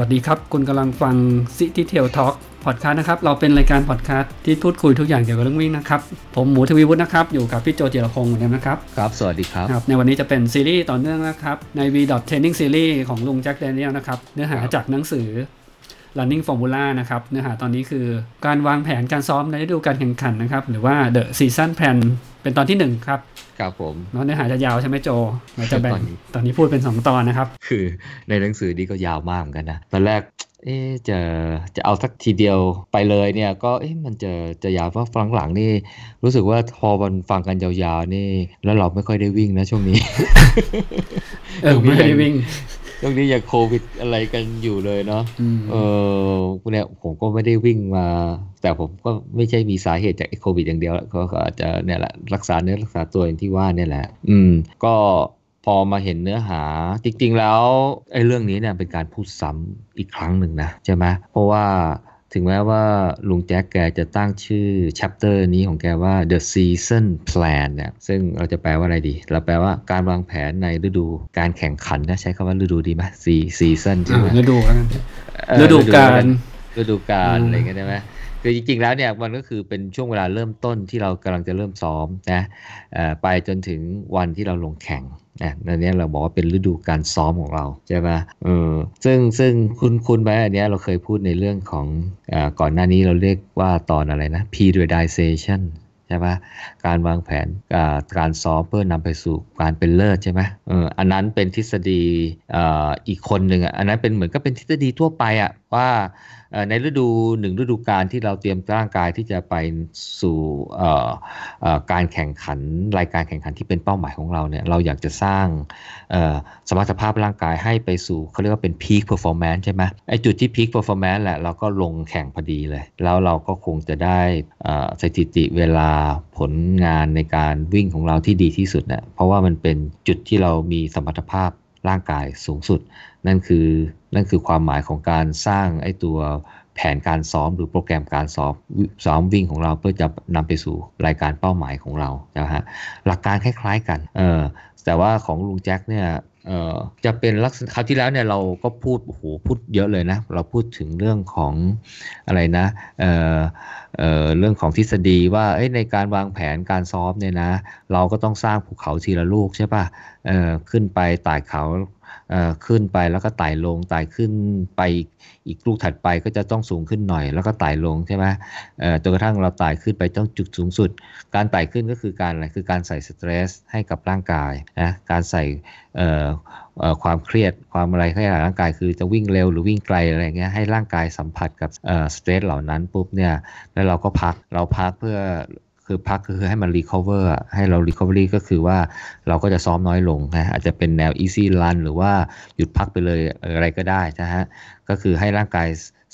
วัสดีครับ คุณกำลังฟัง City Tail Talk พอดคาสต์นะครับ เราเป็นรายการพอดคาสต์ที่พูดคุยทุกอย่างเกี่ยวกับเรื่องวิ่งนะครับ ผมหมูทวีวุฒินะครับ อยู่กับพี่โจเจรพงศ์เหมือนเดิมนะครับ ครับ สวัสดีครับครับ ในวันนี้จะเป็นซีรีส์ต่อเนื่องนะครับ ใน V Training Series ของลุงแจ็คแดเนียลนะครับ เนื้อหาครับจากหนังสือ Running Formula นะครับเนื้อหาตอนนี้คือการวางแผนการซ้อมในฤดูการแข่งขันนะครับ หรือว่า The Season Plan เป็นตอนที่หนึ่งครับครับผมเนอะเนื้อหาจะยาวใช่ไหมโจเราจะแบ่งตอนนี้ตอนนี้พูดเป็นสองตอนนะครับ คือในหนังสือนี้ก็ยาวมากเหมือนกันนะตอนแรกเอ๊ะจะจะเอาสักทีเดียวไปเลยเนี่ยก็เอ๊ะมันจะจะยาวเพราะฟังหลังนี่ รู้สึกว่าพอมันฟังกันยาวๆนี่ แล้วเราไม่ค่อยได้วิ่งนะช่วงนี้ เออไม่ได้วิ่ง ช่วงนี้ยังโควิดอะไรกันอยู่เลยเนาะอืมเออเนี่ยผมก็ไม่ได้วิ่งมา แต่ผมก็ไม่ใช่มีสาเหตุจากไอ้โควิดอย่างเดียวก็ก็อาจจะเนี่ยแหละรักษาเนื้อรักษาตัวอย่างที่ว่าเนี่ยแหละ อืม ก็พอมาเห็นเนื้อหาจริง ๆ แล้วไอ้เรื่องนี้เนี่ยเป็นการพูดซ้ำอีกครั้งหนึ่งนะใช่ไหมเพราะว่า ถึงแม้ว่าลุงแจ็คแกจะตั้งชื่อ chapter นี้ของแกว่า the season plan เนี่ยซึ่งเราจะแปลว่าอะไรดี เราแปลว่าการวางแผนในฤดูการแข่งขันนะใช้คำว่าฤดูดีไหม Se- season ใช่ไหมอ่าฤดูแล้วกันเออฤดูกาลฤดูกาลอืมอะไรเงี้ยได้ไหมคือจริงๆแล้วเนี่ยมันก็คือเป็นช่วงเวลาเริ่มต้นที่เรากำลังจะเริ่มซ้อมนะเอ่อไปจนถึงวันที่เราลงแข่ง นะอันนี้เราบอกว่าเป็นฤดูการซ้อมของเราใช่ไหมเออซึ่งซึ่งคุณคุณไปอันนี้เราเคยพูดในเรื่องของอ่อก่อนหน้านี้เราเรียกว่าตอนอะไรนะ periodization ใช่ปะการวางแผนอ่าการซ้อมเพื่อนำไปสู่การเป็นเลิศใช่ไหมเอออันนั้นเป็นทฤษฎีอ่อีกคนหนึ่งอะอันนั้นเป็นเหมือนก็เป็นทฤษฎีทั่วไปอะว่า ในฤดูหนึ่งฤดูกาลที่เราเตรียมร่างกายที่จะไปสู่การแข่งขันรายการแข่งขันที่เป็นเป้าหมายของเราเนี่ยเราอยากจะสร้างสมรรถภาพร่างกายให้ไปสู่เขาเรียกว่าเป็น peak performance ใช่ไหมไอจุดที่ peak performance แหละเราก็ลงแข่งพอดีเลย แล้วเราก็คงจะได้สถิติเวลาผลงานในการวิ่งของเราที่ดีที่สุดเนี่ยเพราะว่ามันเป็นจุดที่เรามีสมรรถภาพร่างกายสูงสุด นั่นคือนั่นคือความหมายของการสร้างไอ้ตัวแผนการซ้อมหรือโปรแกรมการซ้อมซ้อมวิ่งของเราเพื่อจะนำไปสู่รายการเป้าหมายของเรานะฮะหลักการคล้าย ๆ กันเออแต่ว่าของลุงแจ็คเนี่ยเออจะเป็นลักษณะคราวที่แล้วเนี่ยเราก็พูดโอ้โหพูดเยอะเลยนะ เราพูดถึงเรื่องของอะไรนะเออเออเรื่องของทฤษฎีว่าเอ้ในการวางแผนการซ้อมเนี่ยนะ เราก็ต้องสร้างภูเขาทีละลูกใช่ป่ะเออขึ้นไปไต่เขา ขึ้นไปแล้วก็ไต่ลงไต่ขึ้นไปอีกลูกถัดไปก็จะต้องสูงขึ้นหน่อย แล้วก็ไต่ลงใช่ไหมเอ่อจนกระทั่งเราไต่ขึ้นไปต้องจุดสูงสุด การไต่ขึ้นก็คือการอะไรคือการใส่สเตรสให้กับร่างกายนะการใส่เอ่อความเครียดความอะไรให้กับร่างกายคือจะวิ่งเร็วหรือวิ่งไกลอะไรเงี้ยให้ร่างกายสัมผัสกับเอ่อสเตรสเหล่านั้นปุ๊บเนี่ยแล้วเราก็พักเราพักเพื่อ คือพักคือให้มัน recover อะให้เรา recovery ก็คือว่าเราก็จะซ้อมน้อยลงนะอาจจะเป็นแนว easy run หรือว่าหยุดพักไปเลยอะไรก็ได้นะฮะก็คือให้ร่างกาย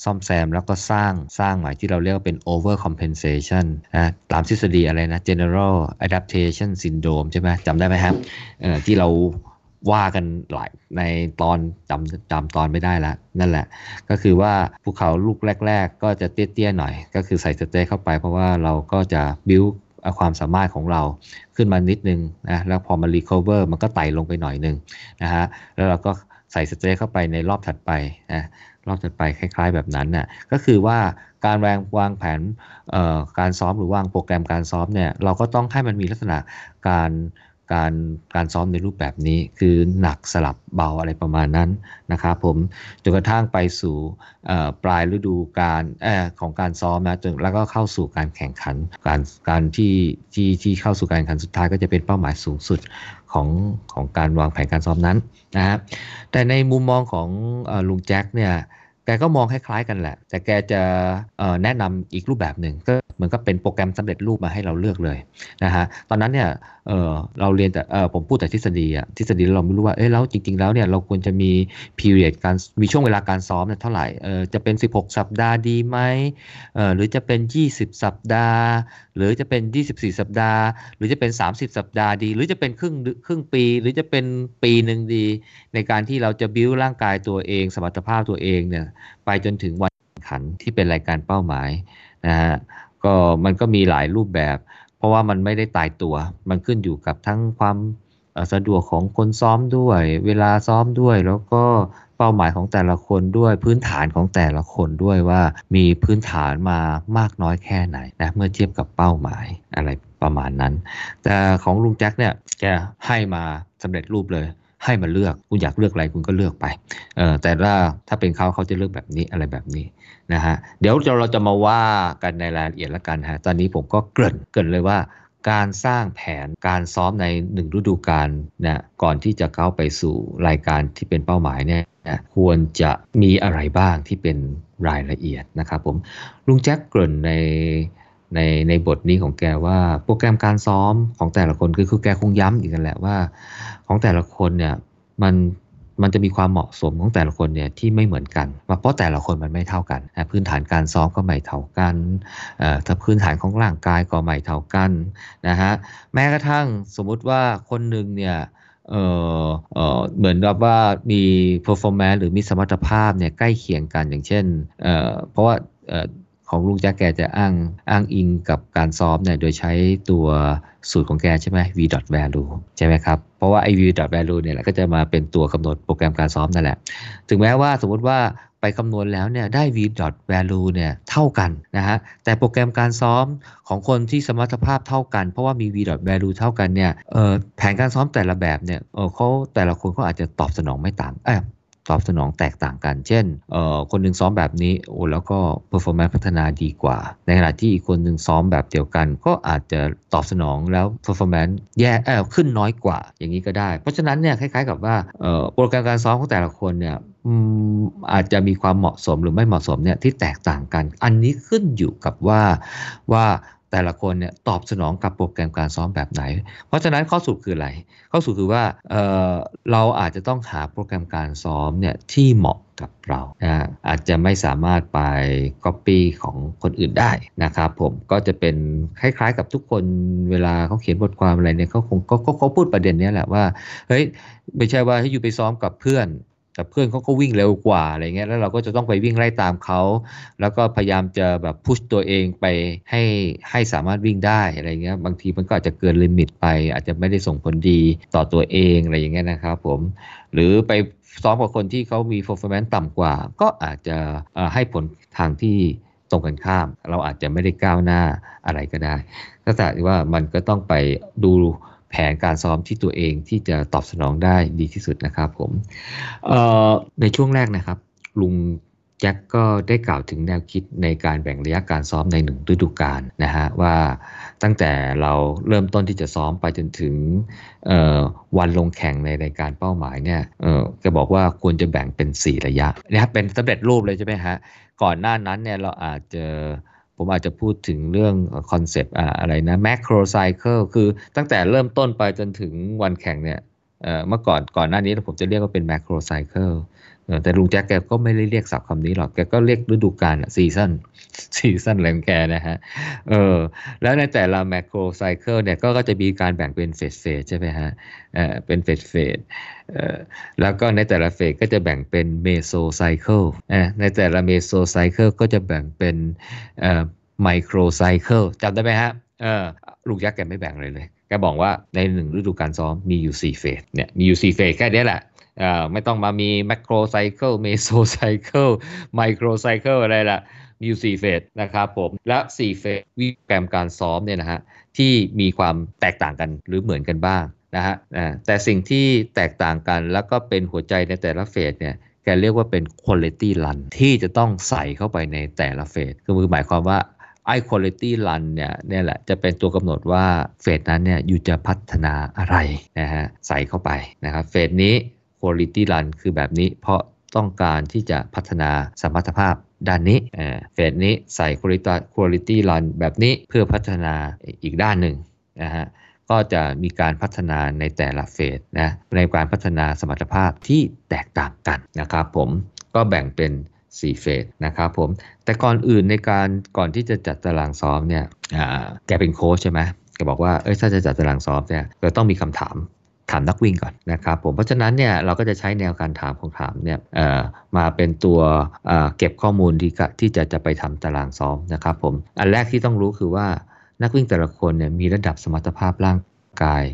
ซ่อมแซมแล้วก็สร้างสร้างใหม่ที่เราเรียกว่าเป็น over compensation นะตามทฤษฎีอะไรนะ general adaptation syndrome ใช่ไหมจำได้ไหมครับที่เรา ว่ากันหลายในตอนจำจำตอนไม่ได้ละนั่นแหละ ก็คือว่าภูเขาลูกแรก ๆ ก็จะเตี้ยๆหน่อย ก็คือใส่สเตย์เข้าไป เพราะว่าเราก็จะ build เอาความสามารถของเราขึ้นมานิดนึงนะแล้วพอมัน recover มันก็ไต่ลงไปหน่อยนึงนะฮะแล้วเราก็ใส่สเตย์เข้าไปในรอบถัดไปนะรอบถัดไปคล้าย ๆ แบบนั้นน่ะก็คือว่าการวางวางแผนการซ้อมหรือวางโปรแกรมการซ้อมเนี่ยเราก็ต้องให้มันมีลักษณะการ การการซ้อมในรูปแบบนี้คือหนักสลับเบาอะไรประมาณนั้นนะครับผมจนกระทั่งไปสู่ปลายฤดูการอของการซ้อมนะจนแล้วก็เข้าสู่การแข่งขัน การการที่ที่ที่เข้าสู่การแข่งขันสุดท้ายก็จะเป็นเป้าหมายสูงสุดของของการวางแผนการซ้อมนั้นนะฮะแต่ในมุมมองของอลุงแจ็คเนี่ยแกก็มองคล้ายๆกันแหละ แต่แกจะแนะนำอีกรูปแบบหนึ่งก็ เหมือนกับเป็นโปรแกรมสำเร็จรูปมาให้เราเลือกเลยนะฮะตอนนั้นเนี่ยเออเราเรียนแต่เออผมพูดแต่ทฤษฎีอะทฤษฎีเราไม่รู้ว่าเอ้ยแล้วจริง ๆ แล้วเนี่ยเราควรจะมี period การมีช่วงเวลาการซ้อมเนี่ยเท่าไหร่เออจะเป็น 16 สัปดาห์ดีไหมเออหรือจะเป็น 20 สัปดาห์ หรือจะเป็น 24 สัปดาห์ หรือจะเป็น 30 สัปดาห์ดี หรือจะเป็นครึ่งครึ่งปี หรือจะเป็นปีหนึ่งดี ในการที่เราจะบิวร่างกายตัวเอง สมรรถภาพตัวเองเนี่ยไปจนถึงวันแข่งขันที่เป็นรายการเป้าหมายนะฮะ ก็มันก็มีหลายรูปแบบ เพราะว่ามันไม่ได้ตายตัว มันขึ้นอยู่กับทั้งความสะดวกของคนซ้อมด้วย เวลาซ้อมด้วย แล้วก็เป้าหมายของแต่ละคนด้วย พื้นฐานของแต่ละคนด้วยว่ามีพื้นฐานมามากน้อยแค่ไหนนะเมื่อเทียบกับเป้าหมายอะไรประมาณนั้น แต่ของลุงแจ็คเนี่ยแกให้มาสำเร็จรูปเลย ให้มาเลือกคุณอยากเลือกอะไรคุณก็เลือกไปเออแต่ถ้าถ้าเป็นเขาเขาจะเลือกแบบนี้อะไรแบบนี้ นะฮะเดี๋ยวเราจะมาว่ากันในรายละเอียดล้วกันฮะตอนนี้ผมก็เกริ่นเกริ่นเลยว่า การสร้างแผนการซ้อมในหนึ่งฤดูกาลนะก่อนที่จะเข้าไปสู่รายการที่เป็นเป้าหมายเนี่ยนะควรจะมีอะไรบ้างที่เป็นรายละเอียดนะครับผมลุงแจ็คเกริ่นในในในบทนี้ของแกว่าโปรแกรมการซ้อมของแต่ละคนคือคือแกคงย้ำอีกกันแหละว่า ของแต่ละคนเนี่ยมัน มันจะมีความเหมาะสมของแต่ละคนเนี่ยที่ไม่เหมือนกัน เพราะแต่ละคนมันไม่เท่ากัน พื้นฐานการซ้อมก็ไม่เท่ากันถ้าพื้นฐานของร่างกายก็ไม่เท่ากันนะฮะแม้กระทั่งสมมุติว่าคนหนึ่งเนี่ยเออเออเหมือนกับว่ามี performance หรือมีสมรรถภาพเนี่ยใกล้เคียงกันอย่างเช่นเออเพราะว่าออของลุงแจ๊กแกจะอ้างอ้างอิงกับการซ้อมเนี่ยโดยใช้ตัวสูตรของแกใช่ไหม v value ใช่ไหมครับเพราะว่าไอ้ v value เนี่ยแหละก็จะมาเป็นตัวกำหนดโปรแกรมการซ้อมนั่นแหละ ถึงแม้ว่าสมมติว่าไปคำนวณแล้วเนี่ยได้ v value เนี่ยเท่ากันนะฮะแต่โปรแกรมการซ้อมของคนที่สมรรถภาพเท่ากัน เพราะว่ามี v value เท่ากันเนี่ยแผนการซ้อมแต่ละแบบเนี่ยเเขาแต่ละคนเขาอาจจะตอบสนองไม่ต่างเอ ตอบสนองแตกต่างกัน เช่นเอ่อคนหนึ่งซ้อมแบบนี้โอ้แล้วก็เ performance พัฒนาดีกว่า ในขณะที่อีกคนหนึ่งซ้อมแบบเดียวกัน ก็อาจจะตอบสนองแล้ว performance แย่เออขึ้นน้อยกว่าอย่างนี้ก็ได้ เพราะฉะนั้นเนี่ยคล้ายๆกับว่าเอ่อโปรแกรมการซ้อมของแต่ละคนเนี่ยอืมอาจจะมีความเหมาะสมหรือไม่เหมาะสมเนี่ยที่แตกต่างกัน อันนี้ขึ้นอยู่กับว่าว่า แต่ละคนเนี่ยตอบสนองกับโปรแกรมการซ้อมแบบไหน เพราะฉะนั้นข้อสรุปคืออะไร ข้อสรุปคือว่าเเราอาจจะต้องหาโปรแกรมการซ้อมเนี่ยที่เหมาะกับเรานะอาจจะไม่สามารถไป Copy ของคนอื่นได้นะครับผมก็จะเป็นคล้ายๆ กับทุกคนเวลาเขาเขียนบทความอะไรเนี่ยเขาคงเขาพูดประเด็นนี้แหละว่าเฮ้ยไม่ใช่ว่าให้อยู่ไปซ้อมกับเพื่อน แต่เพื่อนเขาก็วิ่งเร็วกว่าอะไรเงี้ยแล้วเราก็จะต้องไปวิ่งไล่ตามเขา แล้วก็พยายามจะแบบพุชตัวเองไปให้ให้สามารถวิ่งได้อะไรเงี้ยบางทีมันก็อาจจะเกินลิมิตไป อาจจะไม่ได้ส่งผลดีต่อตัวเองอะไรอย่างเงี้ยนะครับผมหรือไปซ้อมกับคนที่เขามี performance ต่ำกว่า ก็อาจจะให้ผลทางที่ตรงกันข้าม เราอาจจะไม่ได้ก้าวหน้าอะไรก็ได้ก็แต่ว่ามันก็ต้องไปดู ผนการซ้อมที่ตัวเองที่จะตอบสนองได้ดีที่สุดนะครับผมในช่วงแรกนะครับ ลุงแจ็คก็ได้กล่าวถึงแนวคิดในการแบ่งระยะการซ้อมในหนึ่งฤดูกาลนะฮะว่าตั้งแต่เราเริ่มต้นที่จะซ้อมไปจนถึงวันลงแข่งในรายการเป้าหมายเนี่ยเออแกบอกว่าควรจะแบ่งเป็น 4 ระยะนะครับเป็นสำเร็จรูปเลยใช่ไหมฮะก่อนหน้านั้นเนี่ยเราอาจจะ ผมอาจจะพูดถึงเรื่อง concept อะไรนะ macro cycle คือตั้งแต่เริ่มต้นไปจนถึงวันแข่งเนี่ยเมื่อก่อนก่อนหน้านี้ผมจะเรียกว่าเป็น macro cycle แต่ลุงแจ็คแกก็ไม่ได้เรียกศัพท์คำนี้หรอก แกก็เรียกฤดูกาล season season อะไรของแกนะฮะ เออ แล้วในแต่ละ macro cycle เนี่ยก็ก็จะมีการแบ่งเป็น phase phase ใช่ไหมฮะเออเป็น phase phase เออแล้วก็ในแต่ละ phase ก็จะแบ่งเป็น meso cycle ในแต่ละ meso cycle ก็จะแบ่งเป็นเอ่อ micro cycle จำได้ไหมฮะ เออลุงแจ็คแกไม่แบ่งเลยเลย แกบอกว่าในหนึ่งฤดูกาลซ้อมมีอยู่4 phase เนี่ยมีอยู่4 phase แค่นี้แหละ ไม่ต้องมามี macro cycle meso cycleไมโครไซเคิลอะไรละมีอยู่4เฟสนะครับผม และ4เฟสวิแกรมการซ้อมเนี่ยนะฮะที่มีความแตกต่างกันหรือเหมือนกันบ้างนะฮะแต่สิ่งที่แตกต่างกันแล้วก็เป็นหัวใจในแต่ละเฟสเนี่ยแกเรียกว่าเป็น quality run ที่จะต้องใส่เข้าไปในแต่ละเฟสคือหมายความว่าไอ้ quality run เนี่ยนี่แหละจะเป็นตัวกำหนดว่าเฟสนั้นเนี่ยอยู่จะพัฒนาอะไรนะฮะใส่เข้าไปนะครับเฟสนี้ quality run คือแบบนี้ เพราะต้องการที่จะพัฒนาสมรรถภาพด้านนี้เฟสนี้ใส่ quality quality run แบบนี้เพื่อพัฒนาอีกด้านหนึ่งนะฮะก็จะมีการพัฒนาในแต่ละเฟสนะในการพัฒนาสมรรถภาพที่แตกต่างกันนะครับผมก็แบ่งเป็น4เฟสนะครับผม แต่ก่อนอื่นในการก่อนที่จะจัดตารางซ้อมเนี่ยอ่าแกเป็นโค้ชใช่ไหมแกบอกว่าเอ้ยถ้าจะจัดตารางซ้อมเนี่ยเราต้องมีคำถาม ถามนักวิ่งก่อนนะครับผมเพราะฉะนั้นเนี่ยเราก็จะใช้แนวการถามของถามเนี่ยมาเป็นตัวเเก็บข้อมูลที่ที่จะจะไปทำตารางซ้อมนะครับผมอันแรกที่ต้องรู้คือว่านักวิ่งแต่ละคนเนี่ยมีระดับสมรรถภาพร่างกาย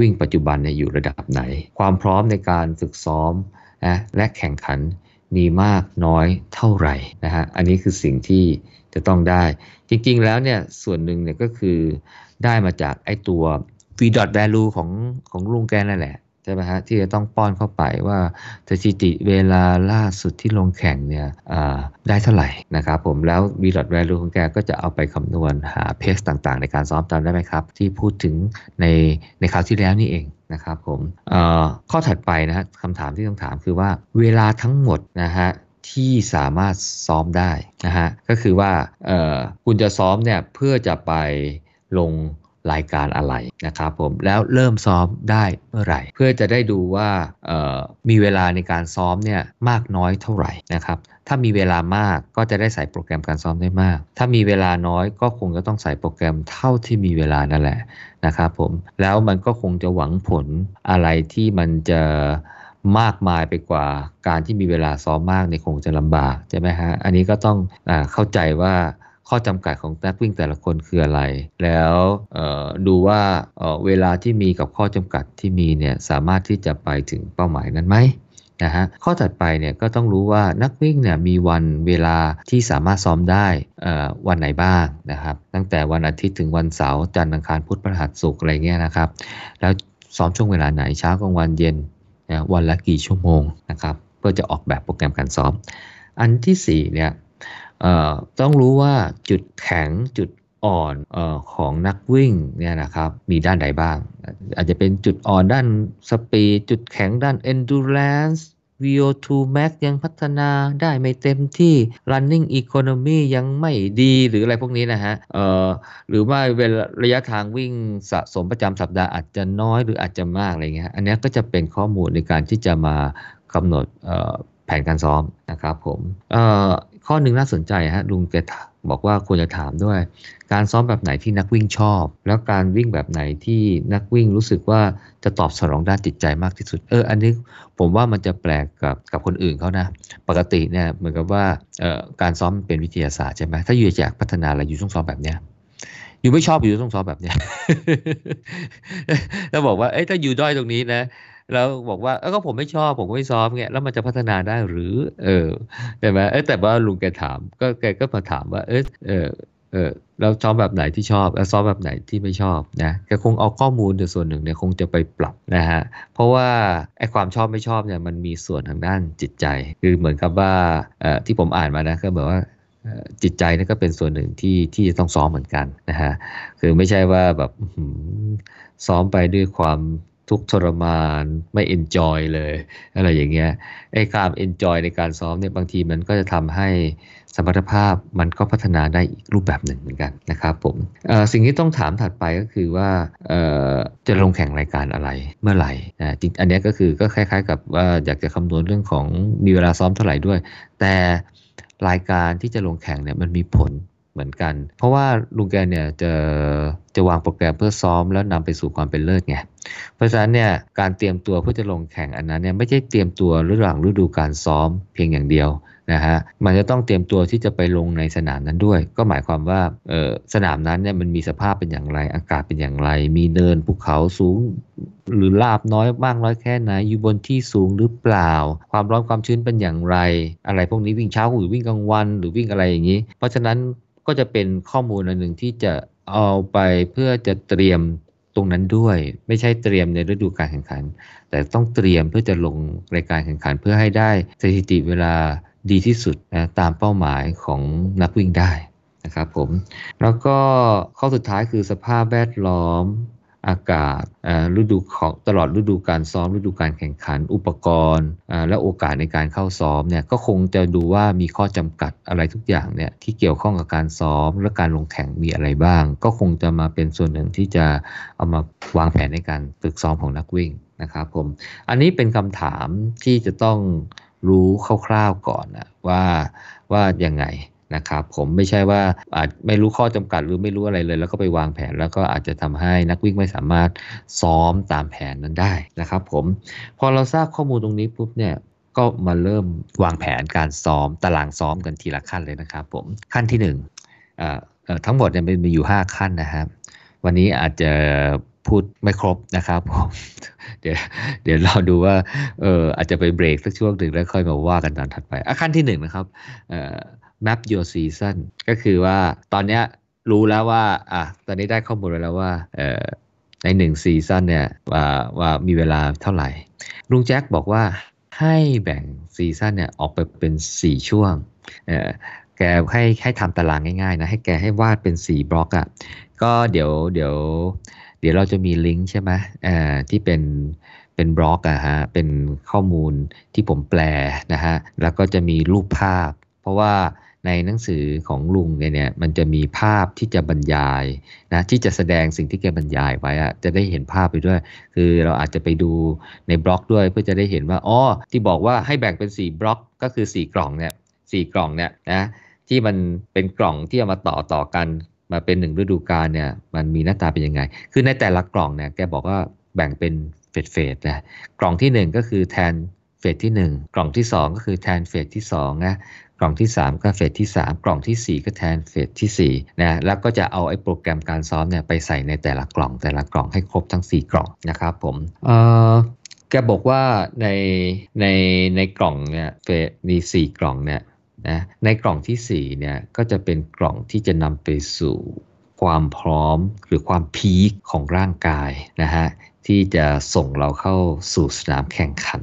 วิ่งปัจจุบันเนี่ยอยู่ระดับไหน ความพร้อมในการฝึกซ้อมนะและแข่งขันมีมากน้อยเท่าไหร่นะฮะอันนี้คือสิ่งที่จะต้องได้ จริงๆแล้วเนี่ยส่วนหนึ่งเนี่ยก็คือได้มาจากไอ้ตัว v dot value ของของลุงแกนั่นแหละใช่ไหมฮะที่จะต้องป้อนเข้าไปว่าสถิติเวลาล่าสุดที่ลงแข่งเนี่ยได้เท่าไหร่นะครับผมแล้ว v dot value ของแกก็จะเอาไปคำนวณหาเพสต่างๆ ในการซ้อมตามได้ไหมครับ ที่พูดถึงในในคราวที่แล้วนี่เองนะครับผมข้อถัดไปนะฮะคำถามที่ต้องถามคือว่าเวลาทั้งหมดนะฮะที่สามารถซ้อมได้นะฮะก็คือว่าคุณจะซ้อมเนี่ยเพื่อจะไปลง รายการอะไรนะครับผมแล้วเริ่มซ้อมได้เมื่อไหร่ เพื่อจะได้ดูว่ามีเวลาในการซ้อมเนี่ยมากน้อยเท่าไหร่นะครับถ้ามีเวลามากก็จะได้ใส่โปรแกรมการซ้อมได้มาก ถ้ามีเวลาน้อยก็คงจะต้องใส่โปรแกรมเท่าที่มีเวลานั่นแหละนะครับผมแล้วมันก็คงจะหวังผลอะไรที่มันจะมากมายไปกว่าการที่มีเวลาซ้อมมากในคงจะลำบากใช่ไหมฮะอันนี้ก็ต้องอเข้าใจว่า ข้อจำกัดของนักวิ่งแต่ละคนคืออะไร แล้วดูว่าเวลาที่มีกับข้อจำกัดที่มีเนี่ยสามารถที่จะไปถึงเป้าหมายนั้นไหมนะฮะข้อถัดไปเนี่ยก็ต้องรู้ว่านักวิ่งเนี่ยมีวันเวลาที่สามารถซ้อมได้วันไหนบ้างนะครับ ตั้งแต่วันอาทิตย์ถึงวันเสาร์จันทร์อังคารพุธพฤหัสศุกร์อะไรเงี้ยนะครับ แล้วซ้อมช่วงเวลาไหนเช้ากลางวันเย็นนะวันละกี่ชั่วโมงนะครับเพื่อจะออกแบบโปรแกรมการซ้อม อันที่4เนี่ย ต้องรู้ว่าจุดแข็งจุดอ่อนออของนักวิ่งเนี่ยนะครับมีด้านใดบ้าง อาจจะเป็นจุดอ่อนด้านสปีดจุดแข็งด้าน endurance VO2 max ยังพัฒนาได้ไม่เต็มที่ running economy ยังไม่ดีหรืออะไรพวกนี้นะฮะหรือว่าเวลาระยะทางวิ่งสะสมประจำสัปดาห์อาจจะน้อยหรืออาจจะมากอะไรเงี้ยอันนี้ก็จะเป็นข้อมูลในการที่จะมากำหนดแผนการซ้อมนะครับผม ข้อหนึ่งน่าสนใจฮะลุงแกบอกว่าควรจะถามด้วย การซ้อมแบบไหนที่นักวิ่งชอบ แล้วการวิ่งแบบไหนที่นักวิ่งรู้สึกว่าจะตอบสนองด้านจิตใจมากที่สุด เออ อันนี้ผมว่ามันจะแปลกกับกับคนอื่นเขานะ ปกติเนี่ยเหมือนกับว่าเอ่อการซ้อมเป็นวิทยาศาสตร์ใช่ไหมถ้าอยู่อยากพัฒนาอะไรอยู่ต้องซ้อมแบบเนี้ยอยู่ไม่ชอบอยู่ต้องซ้อมแบบเนี้ยแล้วบอกว่าเอ้ถ้าอยู่ด้อยตรงนี้นะ แล้วบอกว่าเออก็ผมไม่ชอบผมก็ไม่ซ้อมเงี้ยแล้วมันจะพัฒนาได้หรือ เออใช่ไหมเออแต่ว่าลุงแกถาม ก็แกก็มาถามว่า เออเออเออเราซ้อมแบบไหนที่ชอบแล้วซ้อมแบบไหนที่ไม่ชอบนะแกคงเอาข้อมูลในส่วนหนึ่งเนี่ยคงจะไปปรับนะฮะเพราะว่าไอ้ความชอบไม่ชอบเนี่ยมันมีส่วนทางด้านจิตใจ คือเหมือนกับว่าเอ่อที่ผมอ่านมานะก็แบบว่าจิตใจนี่ก็เป็นส่วนหนึ่งที่ที่จะต้องซ้อมเหมือนกันนะฮะคือไม่ใช่ว่าแบบซ้อมไปด้วยความ ทุกทรมานไม่เอนจอยเลยอะไรอย่างเงี้ยไอ้การเอนจอยในการซ้อมเนี่ยบางทีมันก็จะทำให้สมรรถภาพมันก็พัฒนาได้อีกรูปแบบหนึ่งเหมือนกันนะครับผมสิ่งที่ต้องถามถัดไปก็คือว่าจะลงแข่งรายการอะไรเมื่อไหร่จริงอันนี้ก็คือก็คล้าย ๆ กับว่าอยากจะคำนวณเรื่องของมีเวลาซ้อมเท่าไหร่ด้วย แต่รายการที่จะลงแข่งเนี่ยมันมีผล เหมือนกัน เพราะว่าลุงแกเนี่ยจะจะวางโปรแกรมเพื่อซ้อมแล้วนำไปสู่ความเป็นเลิศไง เพราะฉะนั้นเนี่ยการเตรียมตัวเพื่อจะลงแข่งอันนั้นเนี่ยไม่ใช่เตรียมตัวระหว่างฤดูการซ้อมเพียงอย่างเดียวนะฮะ มันจะต้องเตรียมตัวที่จะไปลงในสนามนั้นด้วย ก็หมายความว่าสนามนั้นเนี่ยมันมีสภาพเป็นอย่างไร อากาศเป็นอย่างไร มีเนินภูเขาสูง หรือลาบน้อยมากน้อยแค่ไหน อยู่บนที่สูงหรือเปล่า ความร้อนความชื้นเป็นอย่างไร อะไรพวกนี้วิ่งเช้าหรือวิ่งกลางวัน หรือวิ่งอะไรอย่างนี้ เพราะฉะนั้น ก็จะเป็นข้อมูลอันหนึ่งที่จะเอาไปเพื่อจะเตรียมตรงนั้นด้วย ไม่ใช่เตรียมในฤดูการแข่งขัน แต่ต้องเตรียมเพื่อจะลงรายการแข่งขัน เพื่อให้ได้สถิติเวลาดีที่สุดนะตามเป้าหมายของนักวิ่งได้นะครับผม แล้วก็ข้อสุดท้ายคือสภาพแวดล้อม อากาศฤดูของตลอดฤดูการซ้อมฤดูการแข่งขัน อุปกรณ์และโอกาสในการเข้าซ้อมเนี่ยก็คงจะดูว่ามีข้อจำกัดอะไรทุกอย่างเนี่ยที่เกี่ยวข้องกับการซ้อมและการลงแข่งมีอะไรบ้าง ก็คงจะมาเป็นส่วนหนึ่งที่จะเอามาวางแผนในการฝึกซ้อมของนักวิ่งนะครับผมอันนี้เป็นคำถามที่จะต้องรู้คร่าวๆก่อนนะว่าว่ายังไง นะครับผมไม่ใช่ว่าอาจไม่รู้ข้อจำกัดหรือไม่รู้อะไรเลย แล้วก็ไปวางแผนแล้วก็อาจจะทำให้นักวิ่งไม่สามารถซ้อมตามแผนนั้นได้นะครับผมพอเราทราบข้อมูลตรงนี้ปุ๊บเนี่ยก็มาเริ่มวางแผนการซ้อมตารางซ้อมกันทีละขั้นเลยนะครับผมขั้นที่1นึ่งทั้งหมดเนี่ยมีอยู่ 5 ขั้นนะครับ วันนี้อาจจะพูดไม่ครบนะครับผมเดี๋ยวเดี๋ยวเราดูว่าเอออาจจะไปเบรกสักช่วงหนึ่งแล้วค่อยมาว่ากันตอนถัดไปอะขั้นที่หนึ่งนะครับเอ่อ map your season ก็คือว่าตอนเนี้ยรู้แล้วว่าอะตอนนี้ได้ข้อมูลแล้วว่าเอ่อในหนึ่ง season เนี่ยว่าว่ามีเวลาเท่าไหร่ ลุงแจ็คบอกว่าให้แบ่ง season เนี่ยออกไปเป็น 4 ช่วงเออแกให้ให้ทำตารางง่ายๆนะ ให้แกให้วาดเป็น 4 บล็อกอะ่ะก็เดี๋ยวเดี๋ยว เดี๋ยวเราจะมีลิงก์ใช่ไหมเอ่อที่เป็นเป็นบล็อกอะฮะเป็นข้อมูลที่ผมแปลนะฮะแล้วก็จะมีรูปภาพ เพราะว่า ในหนังสือของลุงเนี่ยเนี่ยมันจะมีภาพที่จะบรรยายนะที่จะแสดงสิ่งที่แกบรรยายไว้อะจะได้เห็นภาพไปด้วย คือเราอาจจะไปดูในบล็อกด้วยเพื่อจะได้เห็นว่าอ๋อที่บอกว่าให้แบ่งเป็น 4 บล็อกก็คือ 4 กล่องเนี่ยสกล่องเนี่ยนะที่มันเป็นกล่องที่เอามาต่อต่อกันมาเป็นหนึ่งฤดูกาลเนี่ยมันมีหน้าตาเป็นยังไง คือในแต่ละกล่องเนี่ยแกบอกว่าแบ่งเป็นเฟสเฟสนะกล่องที่ 1 ก็คือแทนเฟสที่ 1 กล่องที่ 2 ก็คือแทนเฟสที่2นะ กล่องที่ 3 ก็เฟสที่ 3 กล่องที่ 4 ก็แทนเฟสที่4นะแล้วก็จะเอาไอ้โปรแกรมการซ้อมเนี่ยไปใส่ในแต่ละกล่อง แต่ละกล่องให้ครบทั้ง 4 กล่องนะครับผมเอ่อแกบอกว่าในในในกล่องเนี่ยเฟสมี4กล่องเนี่ยนะในกล่องที่4เนี่ยก็จะเป็นกล่องที่จะนำไปสู่ความพร้อมหรือความพีคของร่างกายนะฮะ ที่จะส่งเราเข้าสู่สนามแข่งขัน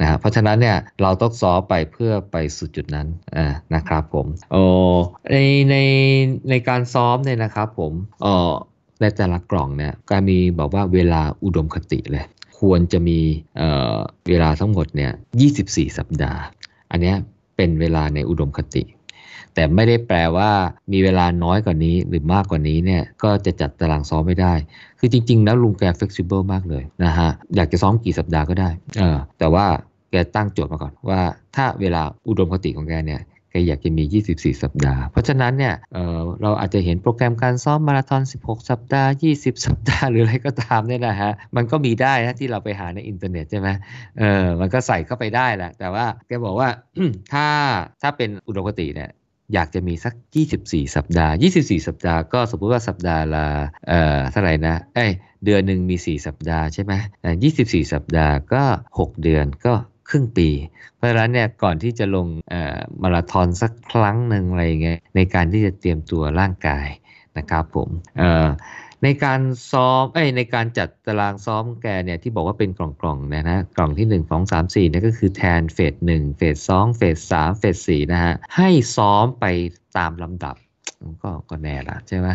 นะเพราะฉะนั้นเนี่ยเราต้องซ้อมไปเพื่อไปสู่จุดนั้นนะครับผมโอ้ในในในการซ้อมเนี่ยนะครับผมเออในแต่ละกล่องเนี่ยการมีบอกว่าเวลาอุดมคติเลย ควรจะมีเเวลาทั้งหมดเนี่ย 24 สัปดาห์ อันนี้เป็นเวลาในอุดมคติ แต่ไม่ได้แปลว่ามีเวลาน้อยกว่านี้หรือมากกว่านี้เนี่ยก็จะจัดตารางซ้อมไม่ได้ คือจริง ๆ แล้วลุงแก flexible มากเลยนะฮะอยากจะซ้อมกี่สัปดาห์ก็ได้เออแต่ว่าแกตั้งโจทย์มาก่อนว่า ถ้าเวลาอุดมคติของแกเนี่ยแกอยากจะมี 24 สัปดาห์ เพราะฉะนั้นเนี่ยเเราอาจจะเห็นโปรแกรมการซ้อมมาราธอน 16 สัปดาห์ 20 สัปดาห์ หรืออะไรก็ตามเนี่ยนะฮะ มันก็มีได้นะที่เราไปหาในอินเทอร์เน็ตใช่ไหมเออ มันก็ใส่เข้าไปได้แหละ แต่ว่าแกบอกว่าถ้าถ้าเป็นอุดมคติเนี่ย อยากจะมีสัก 24 สัปดาห์ 24 สัปดาห์ก็สมมติว่าสัปดาห์ละเอ่อเท่าไหร่นะเอ้ยเดือนหนึ่งมี 4 สัปดาห์ใช่ไหม24 สัปดาห์ก็ 6 เดือนก็ครึ่งปี เพราะฉะนั้นเนี่ยก่อนที่จะลงมาราธอนสักครั้งหนึ่งอะไรเงี้ยในการที่จะเตรียมตัวร่างกายนะครับผมเอ่อ ในการซ้อมเอ้ยในการจัดตารางซ้อมแกเนี่ยที่บอกว่าเป็นกล่องๆนะนะกล่องที่ 1 2 3 4เนี่ยก็คือแทนเฟส1เฟส2เฟส3เฟส4นะฮะให้ซ้อมไปตามลำดับก็ก็แน่ละใช่ไหม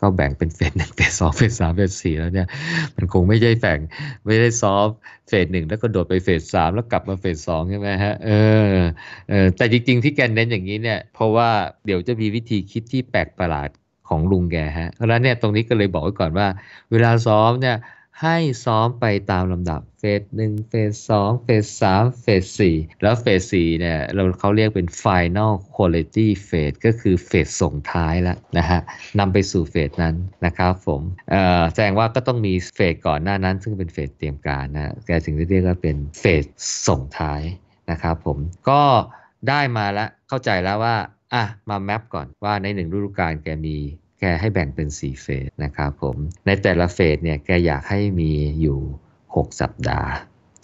ก็แบ่งเป็นเฟสหนึ่งเฟสสองเฟสสามเฟสสี่แล้วเนี่ย มันคงไม่ใช่แบ่งไม่ได้ซ้อมเฟสหนึ่งแล้วก็โดดไปเฟสสามแล้วกลับมาเฟสสองใช่ไหมฮะเออเออแต่จริงๆที่แกนเน้นอย่างนี้เนี่ย เพราะว่าเดี๋ยวจะมีวิธีคิดที่แปลกประหลาด ของลุงแกฮะเพราะฉะนั้นเนี่ยตรงนี้ก็เลยบอกไว้ก่อนว่า เวลาซ้อมเนี่ยให้ซ้อมไปตามลำดับเฟสหนึ่งเฟสสองเฟสสามเฟสสี่แล้วเฟสสี่เนี่ยเราเขาเรียกเป็น final quality phase ก็คือเฟสส่งท้ายแล้วนะฮะนำไปสู่เฟสนั้นนะครับผมแสดงว่าก็ต้องมีเฟสก่อนหน้านั้น ซึ่งเป็นเฟสเตรียมการนะแกถึงเรียกว่าเป็นเฟสส่งท้ายนะครับผมก็ได้มาแล้วเข้าใจแล้วว่า อะมาแมปก่อนว่าในหนึ่งฤดูกาลแกมีแกให้แบ่งเป็น 4 เฟสนะครับผมในแต่ละเฟสเนี่ยแกอยากให้มีอยู่ 6 สัปดาห์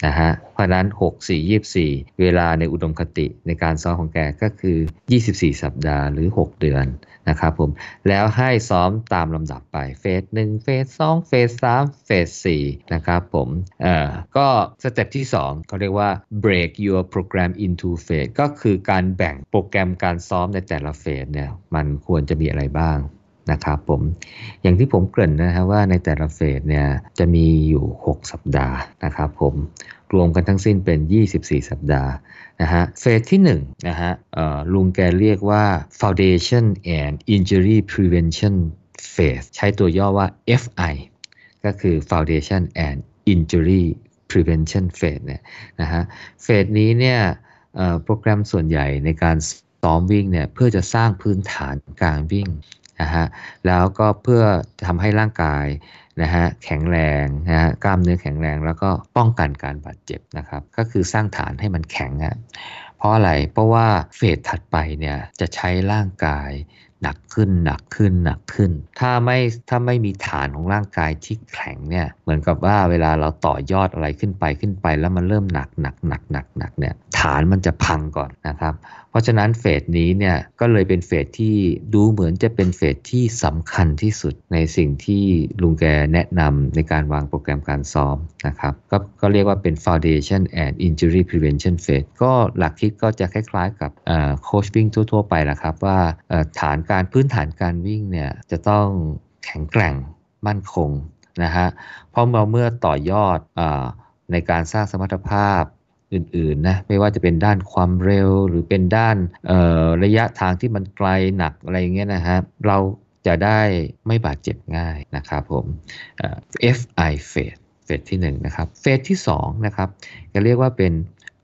นะฮะเพราะนั้น 6 4 24 เวลาในอุดมคติในการซ้อมของแกก็คือ 24 สัปดาห์หรือ 6 เดือน นะครับผมแล้วให้ซ้อมตามลำดับไป phase 1 phase 2 phase 3 phase 4นะครับผมเอ่อก็ step ที่2เขาเรียกว่า break your program into phase ก็คือการแบ่งโปรแกรมการซ้อมในแต่ละ phase เนี่ยมันควรจะมีอะไรบ้างนะครับผมอย่างที่ผมเกริ่นนะครับว่าในแต่ละ phase เนี่ยจะมีอยู่ 6 สัปดาห์นะครับผมรวมกันทั้งสิ้นเป็น 24 สัปดาห์ นะฮะเฟสที่1นะฮะลุงแกเรียกว่า foundation and injury prevention phase ใช้ตัวย่อว่า FI ก็คือ foundation and injury prevention phase เนี่ยนะฮะเฟสนี้เนี่ยโปรแกรมส่วนใหญ่ในการซ้อมวิ่งเนี่ยเพื่อจะสร้างพื้นฐานการวิ่งะฮะแล้วก็เพื่อทำให้ร่างกายนะฮะแข็งแรงนะฮะกล้ามเนื้อแข็งแรง แล้วก็ป้องกันการบาดเจ็บนะครับก็คือสร้างฐานให้มันแข็งอะเพราะอะไรเพราะว่าเฟสถัดไปเนี่ยจะใช้ร่างกายหนักขึ้นหนักขึ้นหนักขึ้น ถ้าไม่ถ้าไม่มีฐานของร่างกายที่แข็งเนี่ยเหมือนกับว่าเวลาเราต่อยอดอะไรขึ้นไปขึ้นไป แล้วมันเริ่มหนักหนักหนักหนักหนักเนี่ย ฐานมันจะพังก่อนนะครับ เพราะฉะนั้นเฟสนี้เนี่ยก็เลยเป็นเฟสที่ดูเหมือนจะเป็นเฟสที่สำคัญที่สุดในสิ่งที่ลุงแกแนะนำในการวางโปรแกรมการซ้อมนะครับกก็เรียกว่าเป็น foundation and injury prevention phase ก็หลักคิดก็จะคล้ายๆกับโคชวิ่งทั่ว ๆ ไปแหละครับ ว่าฐานการพื้นฐานการวิ่งเนี่ยจะต้องแข็งแกร่งมั่นคงนะฮะเพราะเมื่อต่อยอดอในการสร้างสมรรถภาพ อื่นๆนะไม่ว่าจะเป็นด้านความเร็วหรือเป็นด้านระยะทางที่มันไกลหนักอะไรเงี้ยนะฮะเราจะได้ไม่บาดเจ็บง่ายนะครับผม FI phase เฟสที่1นะครับเฟสที่2นะครับจะเรียกว่าเป็น